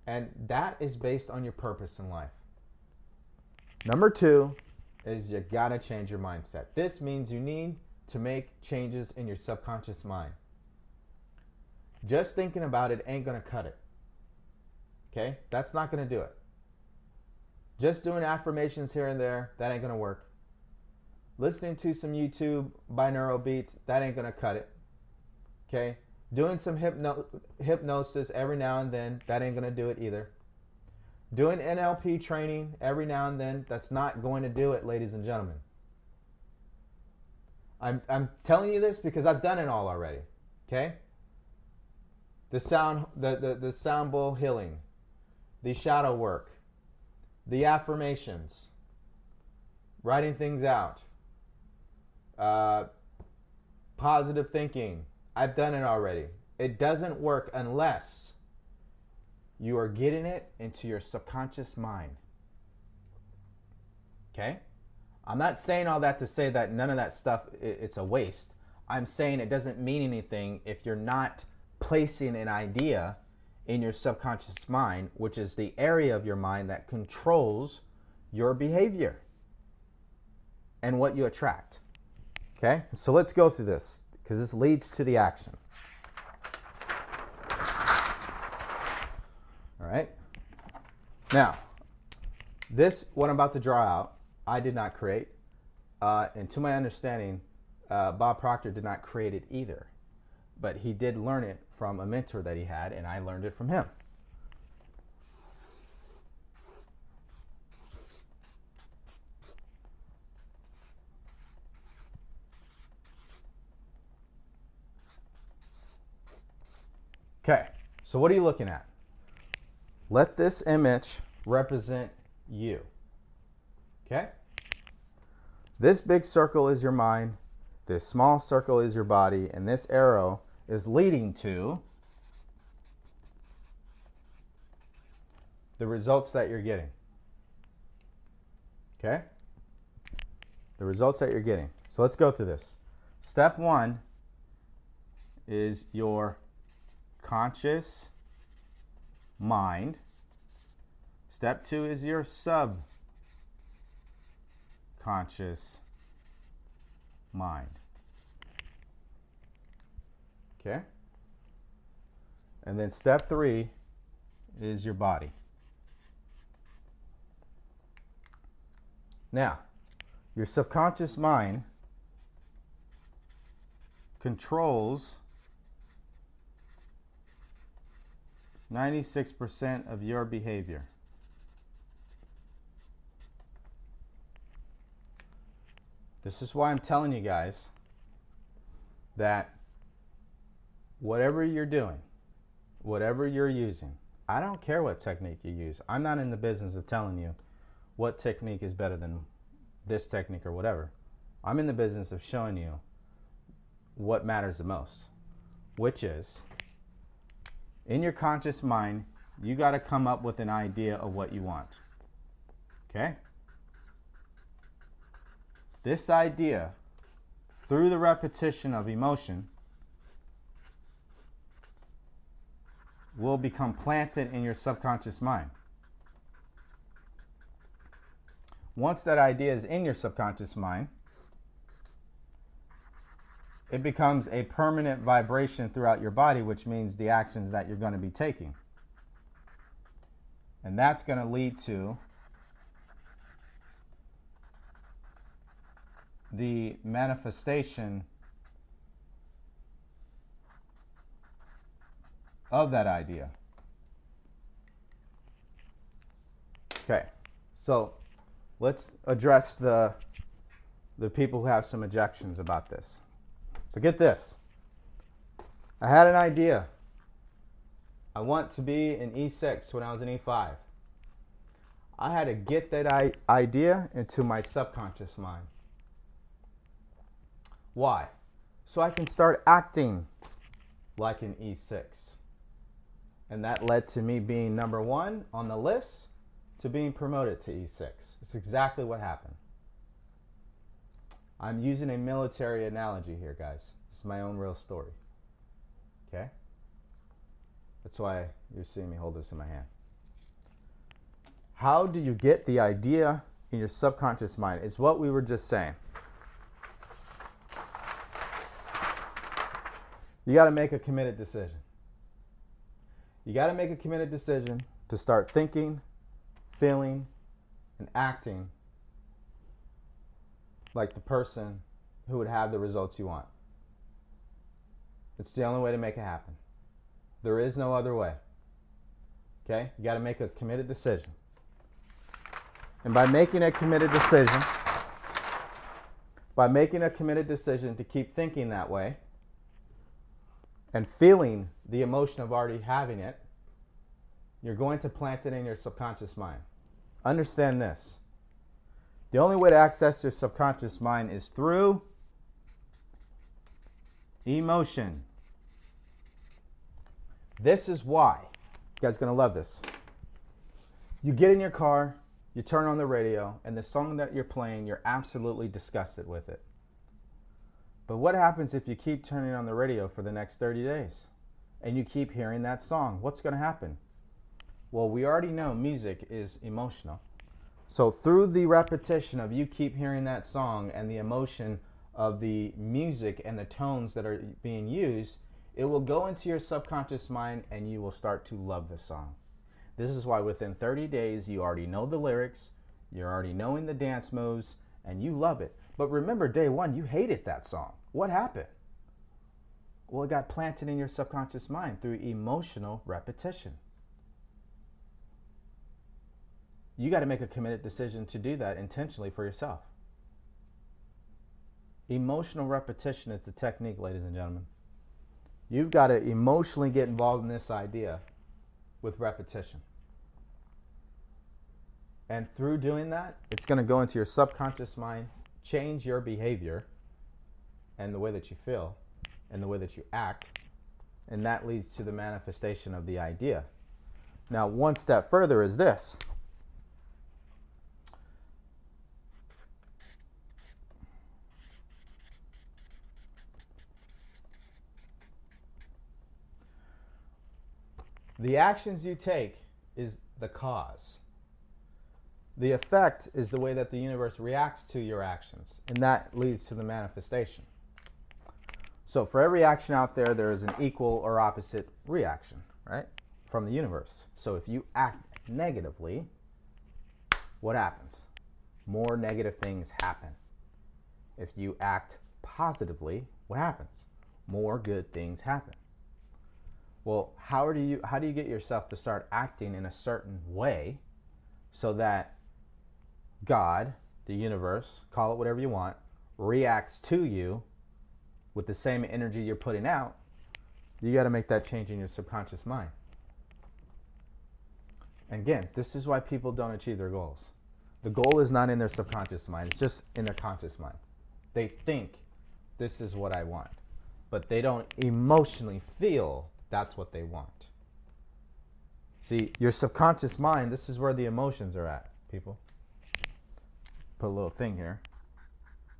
And that is based on your purpose in life. Number two, is you gotta change your mindset. This means you need to make changes in your subconscious mind. Just thinking about it ain't gonna cut it. Okay? That's not gonna do it. Just doing affirmations here and there, that ain't gonna work. Listening to some YouTube binaural beats, that ain't gonna cut it. Okay? Doing some hypno- hypnosis every now and then, that ain't gonna do it either. Doing NLP training every now and then, that's not going to do it, ladies and gentlemen. I'm, I'm telling you this because I've done it all already. Okay? The sound the, the, the sound bowl healing, the shadow work, the affirmations, writing things out, uh, positive thinking. I've done it already. It doesn't work unless you are getting it into your subconscious mind. Okay? I'm not saying all that to say that none of that stuff it's a waste. I'm saying it doesn't mean anything if you're not placing an idea in your subconscious mind, which is the area of your mind that controls your behavior and what you attract. Okay? So let's go through this because this leads to the action. Right? Now, this, what I'm about to draw out, I did not create. Uh, and to my understanding, uh, Bob Proctor did not create it either. But he did learn it from a mentor that he had, and I learned it from him. Okay, so what are you looking at? Let this image represent you. Okay? This big circle is your mind, this small circle is your body, and this arrow is leading to the results that you're getting. Okay? The results that you're getting. So let's go through this. Step one is your conscious mind. Step two is your subconscious mind. Okay? And then step three is your body. Now, your subconscious mind controls 96% of your behavior. This is why I'm telling you guys that whatever you're doing, whatever you're using, I don't care what technique you use. I'm not in the business of telling you what technique is better than this technique or whatever. I'm in the business of showing you what matters the most, which is in your conscious mind, you got to come up with an idea of what you want. Okay? This idea, through the repetition of emotion, will become planted in your subconscious mind. Once that idea is in your subconscious mind, it becomes a permanent vibration throughout your body, which means the actions that you're going to be taking. And that's going to lead to the manifestation of that idea. Okay, so let's address the the people who have some objections about this. So get this. I had an idea. I want to be an E6 when I was an E5. I had to get that idea into my subconscious mind. Why? So I can start acting like an E6. And that led to me being number one on the list to being promoted to E6. It's exactly what happened. I'm using a military analogy here, guys. It's my own real story. Okay? That's why you're seeing me hold this in my hand. How do you get the idea in your subconscious mind? It's what we were just saying. You got to make a committed decision. You got to make a committed decision to start thinking, feeling, and acting like the person who would have the results you want. It's the only way to make it happen. There is no other way. Okay? You got to make a committed decision. And by making a committed decision, by making a committed decision to keep thinking that way and feeling the emotion of already having it, you're going to plant it in your subconscious mind. Understand this the only way to access your subconscious mind is through emotion. This is why. You guys to love this. You get in your car, you turn on the radio, and the song that you're playing, you're absolutely disgusted with it. But what happens if you keep turning on the radio for the next 30 days and you keep hearing that song? What's to happen? Well, we already know music is emotional. So, through the repetition of you keep hearing that song and the emotion of the music and the tones that are being used, it will go into your subconscious mind and you will start to love the song. This is why within 30 days you already know the lyrics, you're already knowing the dance moves, and you love it. But remember, day one, you hated that song. What happened? Well, it got planted in your subconscious mind through emotional repetition. You got to make a committed decision to do that intentionally for yourself. Emotional repetition is the technique, ladies and gentlemen. You've got to emotionally get involved in this idea with repetition. And through doing that, it's going to go into your subconscious mind, change your behavior and the way that you feel and the way that you act. And that leads to the manifestation of the idea. Now, one step further is this The actions you take is the cause. The effect is the way that the universe reacts to your actions, and that leads to the manifestation. So, for every action out there, there is an equal or opposite reaction, right, from the universe. So, if you act negatively, what happens? More negative things happen. If you act positively, what happens? More good things happen. Well, how do you how do you get yourself to start acting in a certain way so that God, the universe, call it whatever you want, reacts to you with the same energy you're putting out? You got to make that change in your subconscious mind. And again, this is why people don't achieve their goals. The goal is not in their subconscious mind, it's just in their conscious mind. They think this is what I want, but they don't emotionally feel that's what they want. See, your subconscious mind, this is where the emotions are at, people. Put a little thing here.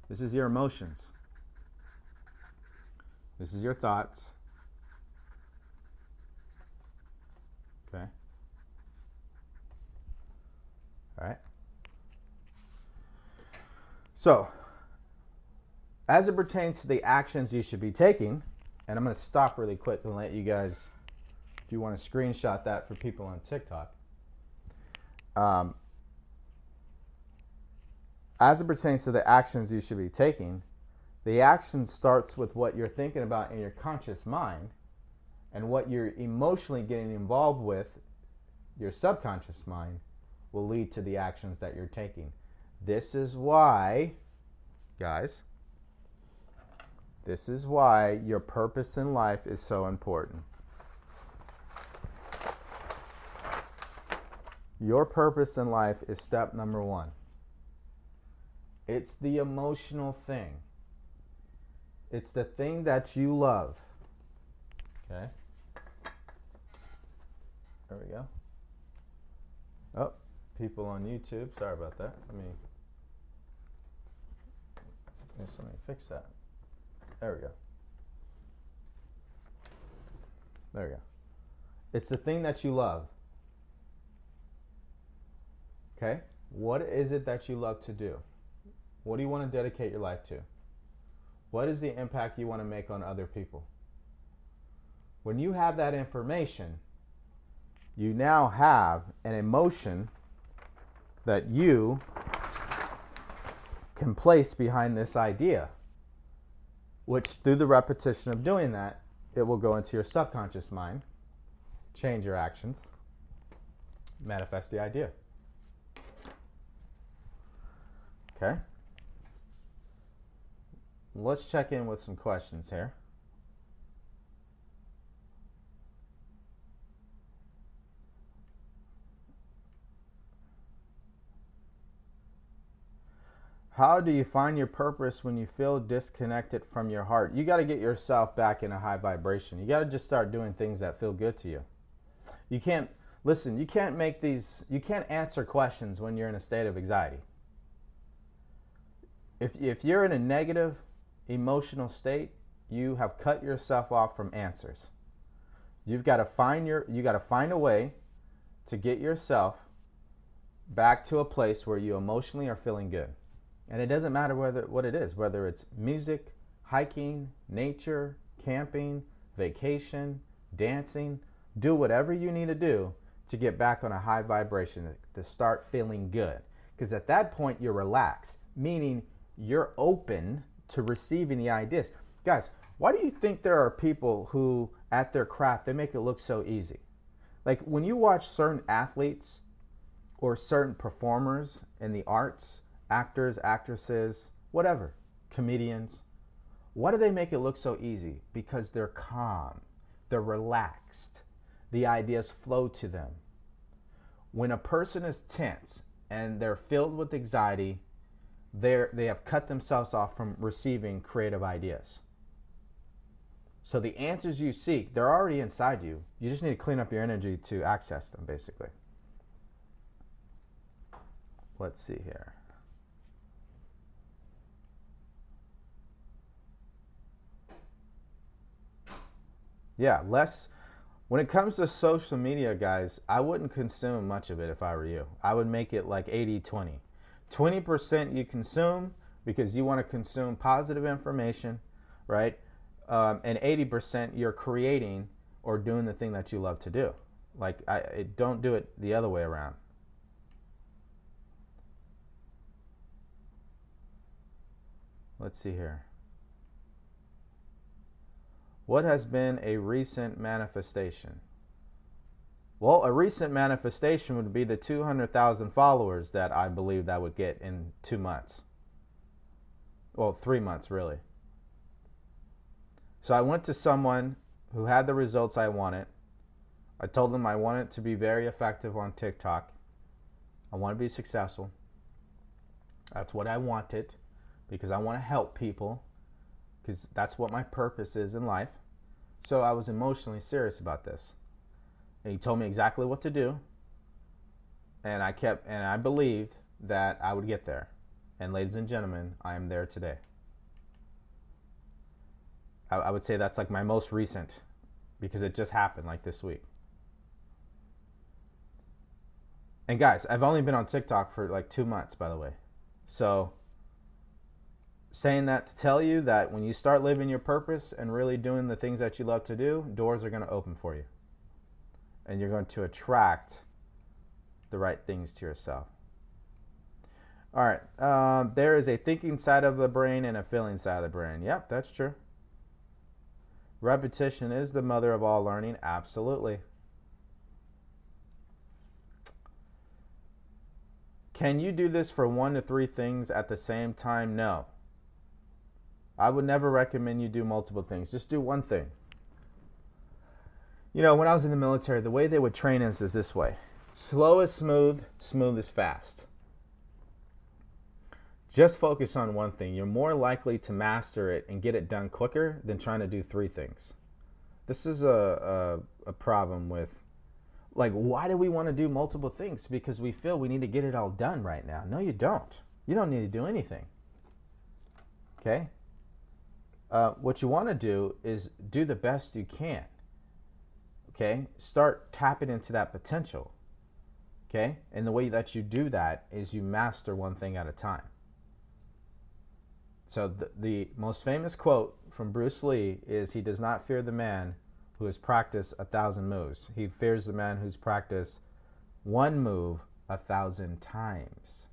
This is your emotions. This is your thoughts. Okay. All right. So, as it pertains to the actions you should be taking, and I'm going to stop really quick and let you guys, if you want to screenshot that for people on TikTok. Um, as it pertains to the actions you should be taking, the action starts with what you're thinking about in your conscious mind and what you're emotionally getting involved with, your subconscious mind, will lead to the actions that you're taking. This is why, guys, this is why your purpose in life is so important. Your purpose in life is step number one. It's the emotional thing. It's the thing that you love. Okay? There we go. Oh, people on YouTube, sorry about that. Let me, let me fix that. There we go. There we go. It's the thing that you love. Okay? What is it that you love to do? What do you want to dedicate your life to? What is the impact you want to make on other people? When you have that information, you now have an emotion that you can place behind this idea which through the repetition of doing that, it will go into your subconscious mind, change your actions, manifest the idea. Okay? Let's check in with some questions here. How do you find your purpose when you feel disconnected from your heart? You got to get yourself back in a high vibration. You got to just start doing things that feel good to you. You can't, Listen, you can't make these, you can't answer questions when you're in a state of anxiety. If, if you're in a negative emotional state, you have cut yourself off from answers. You've got to find your, you got to find a way to get yourself back to a place where you emotionally are feeling good. And it doesn't matter whether what it is, whether it's music, hiking, nature, camping, vacation, dancing, do whatever you need to do to get back on a high vibration to start feeling good. Because at that point you're relaxed, meaning you're open to receiving the ideas. Guys, why do you think there are people who at their craft they make it look so easy? Like when you watch certain athletes or certain performers in the arts, actors, actresses, whatever, comedians, why do they make it look so easy? Because they're calm, they're relaxed, the ideas flow to them. When a person is tense and they're filled with anxiety, they they have cut themselves off from receiving creative ideas. So the answers you seek, they're already inside you. You just need to clean up your energy to access them, basically. Let's see here. Yeah, less. When it comes to social media, guys, I wouldn't consume much of it if I were you. I would make it like 80 20. 20% you consume because you want to consume positive information, right? Um, and 80% you're creating or doing the thing that you love to do. Like, I, don't do it the other way around. Let's see here. What has been a recent manifestation? Well, a recent manifestation would be the 200,000 followers that I believe that would get in two months. Well, three months, really. So I went to someone who had the results I wanted. I told them I wanted to be very effective on TikTok. I want to be successful. That's what I wanted because I want to help people because that's what my purpose is in life. So I was emotionally serious about this. And he told me exactly what to do. And I kept and I believed that I would get there. And ladies and gentlemen, I am there today. I, I would say that's like my most recent because it just happened like this week. And guys, I've only been on TikTok for like two months, by the way. So saying that to tell you that when you start living your purpose and really doing the things that you love to do, doors are going to open for you. And you're going to attract the right things to yourself. All right. Um, there is a thinking side of the brain and a feeling side of the brain. Yep, that's true. Repetition is the mother of all learning. Absolutely. Can you do this for one to three things at the same time? No. I would never recommend you do multiple things. Just do one thing. You know, when I was in the military, the way they would train us is this way slow is smooth, smooth is fast. Just focus on one thing. You're more likely to master it and get it done quicker than trying to do three things. This is a, a, a problem with, like, why do we want to do multiple things? Because we feel we need to get it all done right now. No, you don't. You don't need to do anything. Okay? Uh, what you want to do is do the best you can. Okay? Start tapping into that potential. Okay? And the way that you do that is you master one thing at a time. So, the, the most famous quote from Bruce Lee is He does not fear the man who has practiced a thousand moves, he fears the man who's practiced one move a thousand times.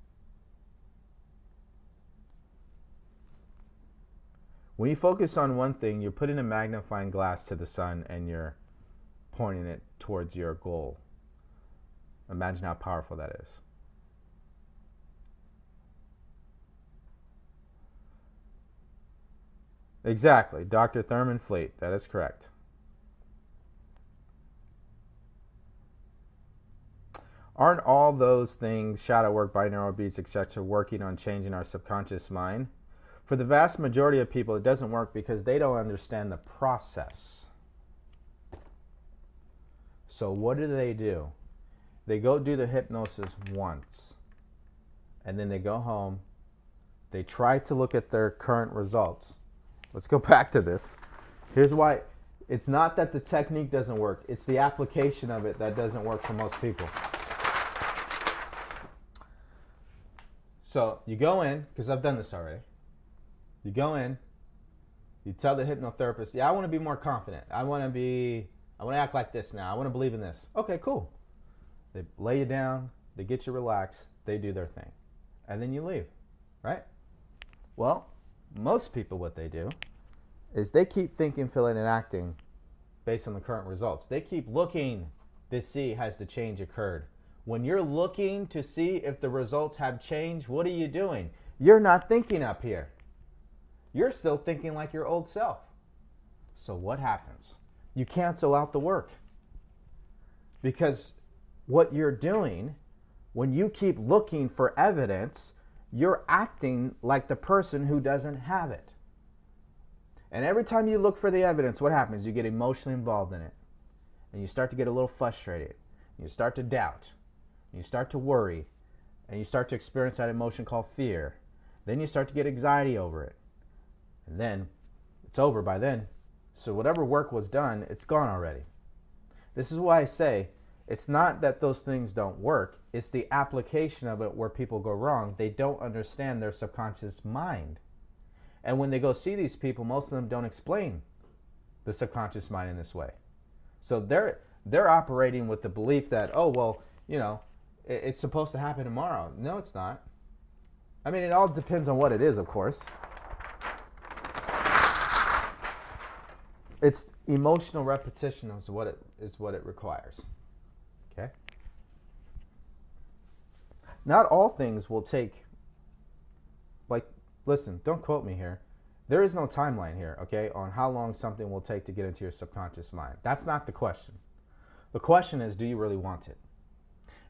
When you focus on one thing, you're putting a magnifying glass to the sun and you're pointing it towards your goal. Imagine how powerful that is. Exactly, Dr. Thurman Fleet. That is correct. Aren't all those things, shadow work, binaural beats, etc., working on changing our subconscious mind? For the vast majority of people, it doesn't work because they don't understand the process. So, what do they do? they go do the hypnosis once, and then they go home. They try to look at their current results. Let's go back to this. Here's why it's not that the technique doesn't work, it's the application of it that doesn't work for most people. So you go in, because I've done this already. You go in, you tell the hypnotherapist, yeah, I want to be more confident. I want to be, I want to act like this now. I want to believe in this. Okay, cool. They lay you down, they get you relaxed, they do their thing. And then you leave, right? Well, most people, what they do is they keep thinking, feeling, and acting based on the current results. They keep looking to see has the change occurred. When you're looking to see if the results have changed, what are you doing? You're not thinking up here. You're still thinking like your old self. So what happens? You cancel out the work. Because what you're doing, when you keep looking for evidence, you're acting like the person who doesn't have it. And every time you look for the evidence, what happens? You get emotionally involved in it. And you start to get a little frustrated. You start to doubt. You start to worry. And you start to experience that emotion called fear. Then you start to get anxiety over it. And then it's over by then. So whatever work was done, it's gone already. This is why I say it's not that those things don't work, it's the application of it where people go wrong. They don't understand their subconscious mind. And when they go see these people, most of them don't explain the subconscious mind in this way. So they're they're operating with the belief that oh well, you know, it's supposed to happen tomorrow. No, it's not. I mean, it all depends on what it is, of course. It's emotional repetition is what it is what it requires. Okay? Not all things will take like listen, don't quote me here. There is no timeline here, okay, on how long something will take to get into your subconscious mind. That's not the question. The question is, do you really want it?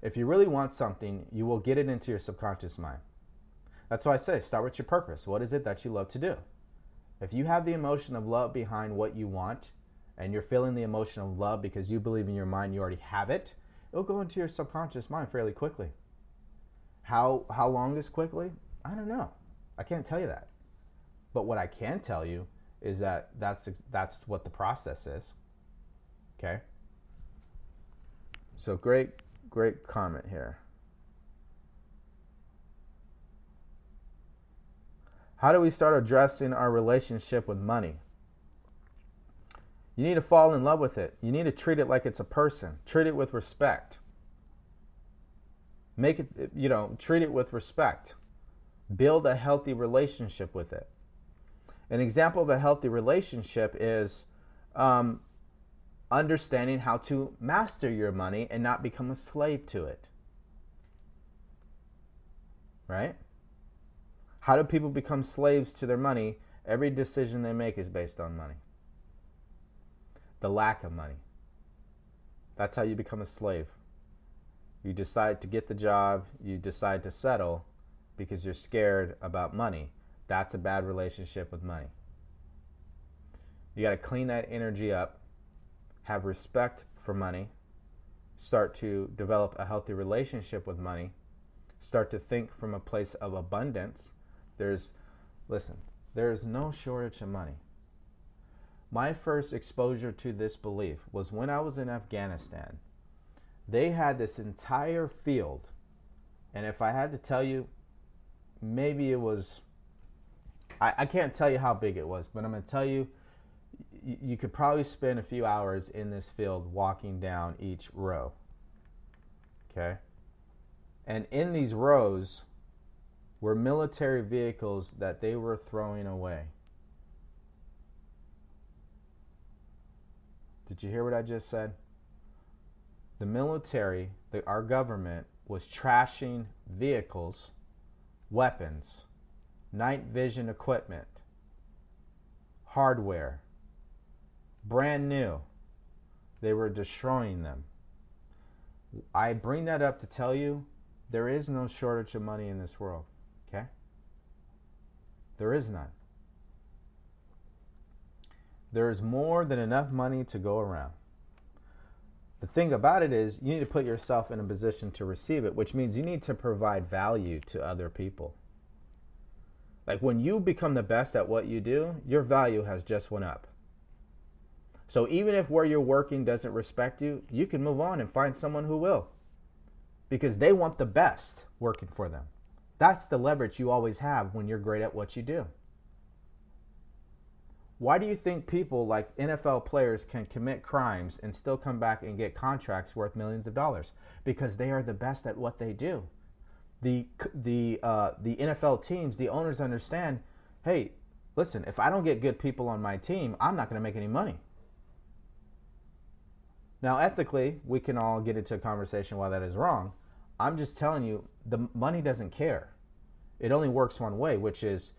If you really want something, you will get it into your subconscious mind. That's why I say start with your purpose. What is it that you love to do? If you have the emotion of love behind what you want, and you're feeling the emotion of love because you believe in your mind you already have it, it'll go into your subconscious mind fairly quickly. How how long is quickly? I don't know. I can't tell you that. But what I can tell you is that that's that's what the process is. Okay? So great great comment here. How do we start addressing our relationship with money? You need to fall in love with it. You need to treat it like it's a person. Treat it with respect. Make it, you know, treat it with respect. Build a healthy relationship with it. An example of a healthy relationship is um, understanding how to master your money and not become a slave to it. Right? How do people become slaves to their money? Every decision they make is based on money. The lack of money. That's how you become a slave. You decide to get the job, you decide to settle, because you're scared about money. That's a bad relationship with money. You got to clean that energy up, have respect for money, start to develop a healthy relationship with money, start to think from a place of abundance. There's, listen, there's no shortage of money. My first exposure to this belief was when I was in Afghanistan. They had this entire field, and if I had to tell you, maybe it was I, I can't tell you how big it was, but I'm going to tell you y- you could probably spend a few hours in this field walking down each row. Okay? And in these rows were military vehicles that they were throwing away. Did you hear what I just said? The military, the, our government, was trashing vehicles weapons, night vision equipment, hardware, brand new. They were destroying them. I bring that up to tell you there is no shortage of money in this world? There is none. There is more than enough money to go around. The thing about it is, you need to put yourself in a position to receive it, which means you need to provide value to other people. Like when you become the best at what you do, your value has just went up. So even if where you're working doesn't respect you, you can move on and find someone who will. Because they want the best working for them. That's the leverage you always have when you're great at what you do. Why do you think people like NFL players can commit crimes and still come back and get contracts worth millions of dollars? Because they are the best at what they do. The the uh, the NFL teams, the owners understand. Hey, listen, if I don't get good people on my team, I'm not going to make any money. Now, ethically, we can all get into a conversation why that is wrong. I'm just telling you, the money doesn't care. It only works one way, which is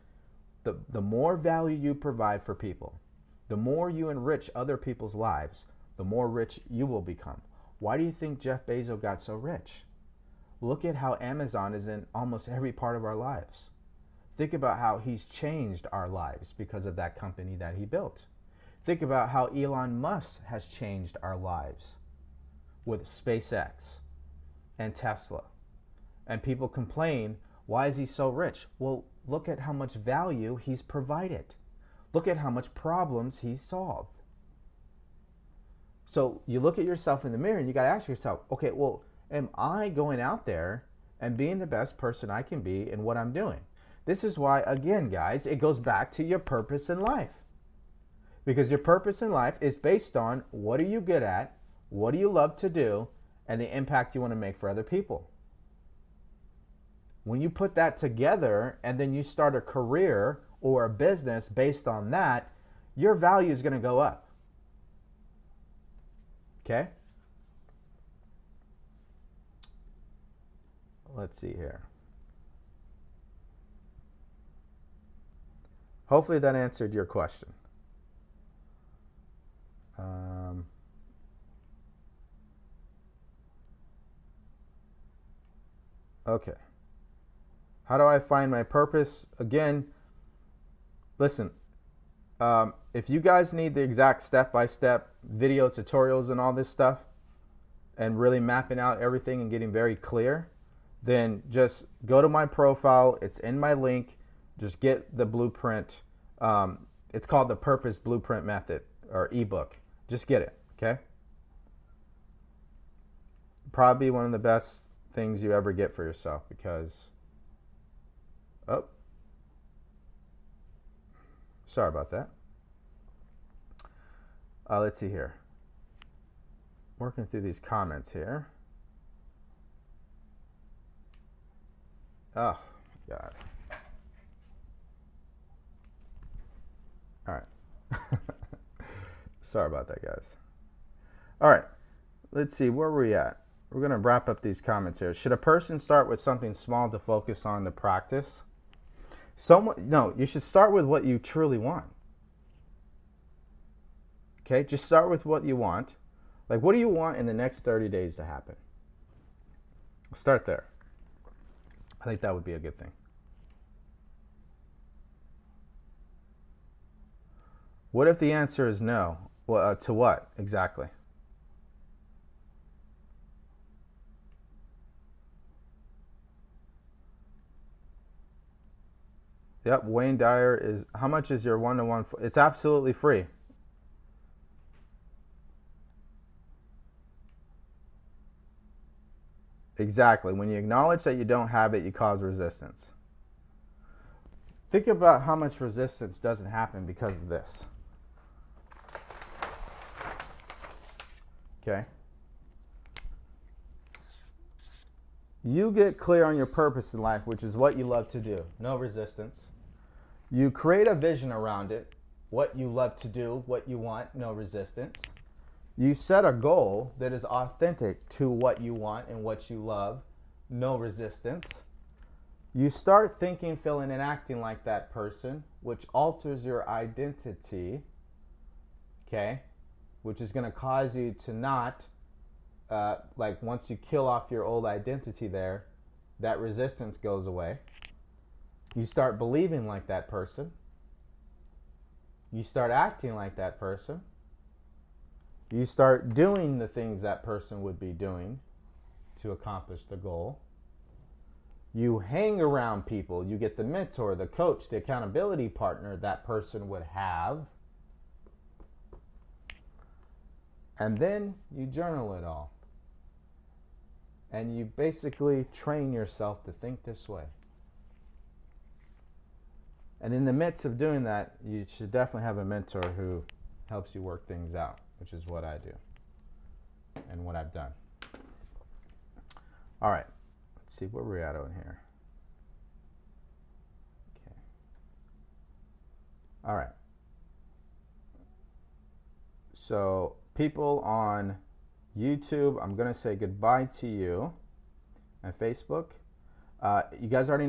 the, the more value you provide for people, the more you enrich other people's lives, the more rich you will become. Why do you think Jeff Bezos got so rich? Look at how Amazon is in almost every part of our lives. Think about how he's changed our lives because of that company that he built. Think about how Elon Musk has changed our lives with SpaceX and Tesla. And people complain, why is he so rich? Well, look at how much value he's provided. Look at how much problems he's solved. So you look at yourself in the mirror and you got to ask yourself, okay, well, am I going out there and being the best person I can be in what I'm doing? This is why, again, guys, it goes back to your purpose in life. Because your purpose in life is based on what are you good at, what do you love to do, and the impact you want to make for other people. When you put that together and then you start a career or a business based on that, your value is going to go up. Okay? Let's see here. Hopefully that answered your question. Um, okay. How do I find my purpose? Again, listen, um, if you guys need the exact step by step video tutorials and all this stuff, and really mapping out everything and getting very clear, then just go to my profile. It's in my link. Just get the blueprint. Um, it's called the Purpose Blueprint Method or ebook. Just get it, okay? Probably one of the best things you ever get for yourself because Oh. Sorry about that. Uh, let's see here. Working through these comments here. Oh, God. All right. Sorry about that, guys. All right. Let's see. Where were we at? We're going to wrap up these comments here. Should a person start with something small to focus on the practice? Someone no, you should start with what you truly want. Okay? Just start with what you want. Like what do you want in the next 30 days to happen? Start there. I think that would be a good thing. What if the answer is no? Well, uh, to what exactly? Yep, Wayne Dyer is. How much is your one to one? It's absolutely free. Exactly. When you acknowledge that you don't have it, you cause resistance. Think about how much resistance doesn't happen because of this. Okay? You get clear on your purpose in life, which is what you love to do. No resistance. You create a vision around it, what you love to do, what you want, no resistance. You set a goal that is authentic to what you want and what you love, no resistance. You start thinking, feeling, and acting like that person, which alters your identity, okay? Which is going to cause you to not, uh, like, once you kill off your old identity there, that resistance goes away. You start believing like that person. You start acting like that person. You start doing the things that person would be doing to accomplish the goal. You hang around people. You get the mentor, the coach, the accountability partner that person would have. And then you journal it all. And you basically train yourself to think this way. And in the midst of doing that, you should definitely have a mentor who helps you work things out, which is what I do and what I've done. All right, let's see where we're at on here. Okay. All right. So, people on YouTube, I'm going to say goodbye to you. And Facebook, uh, you guys already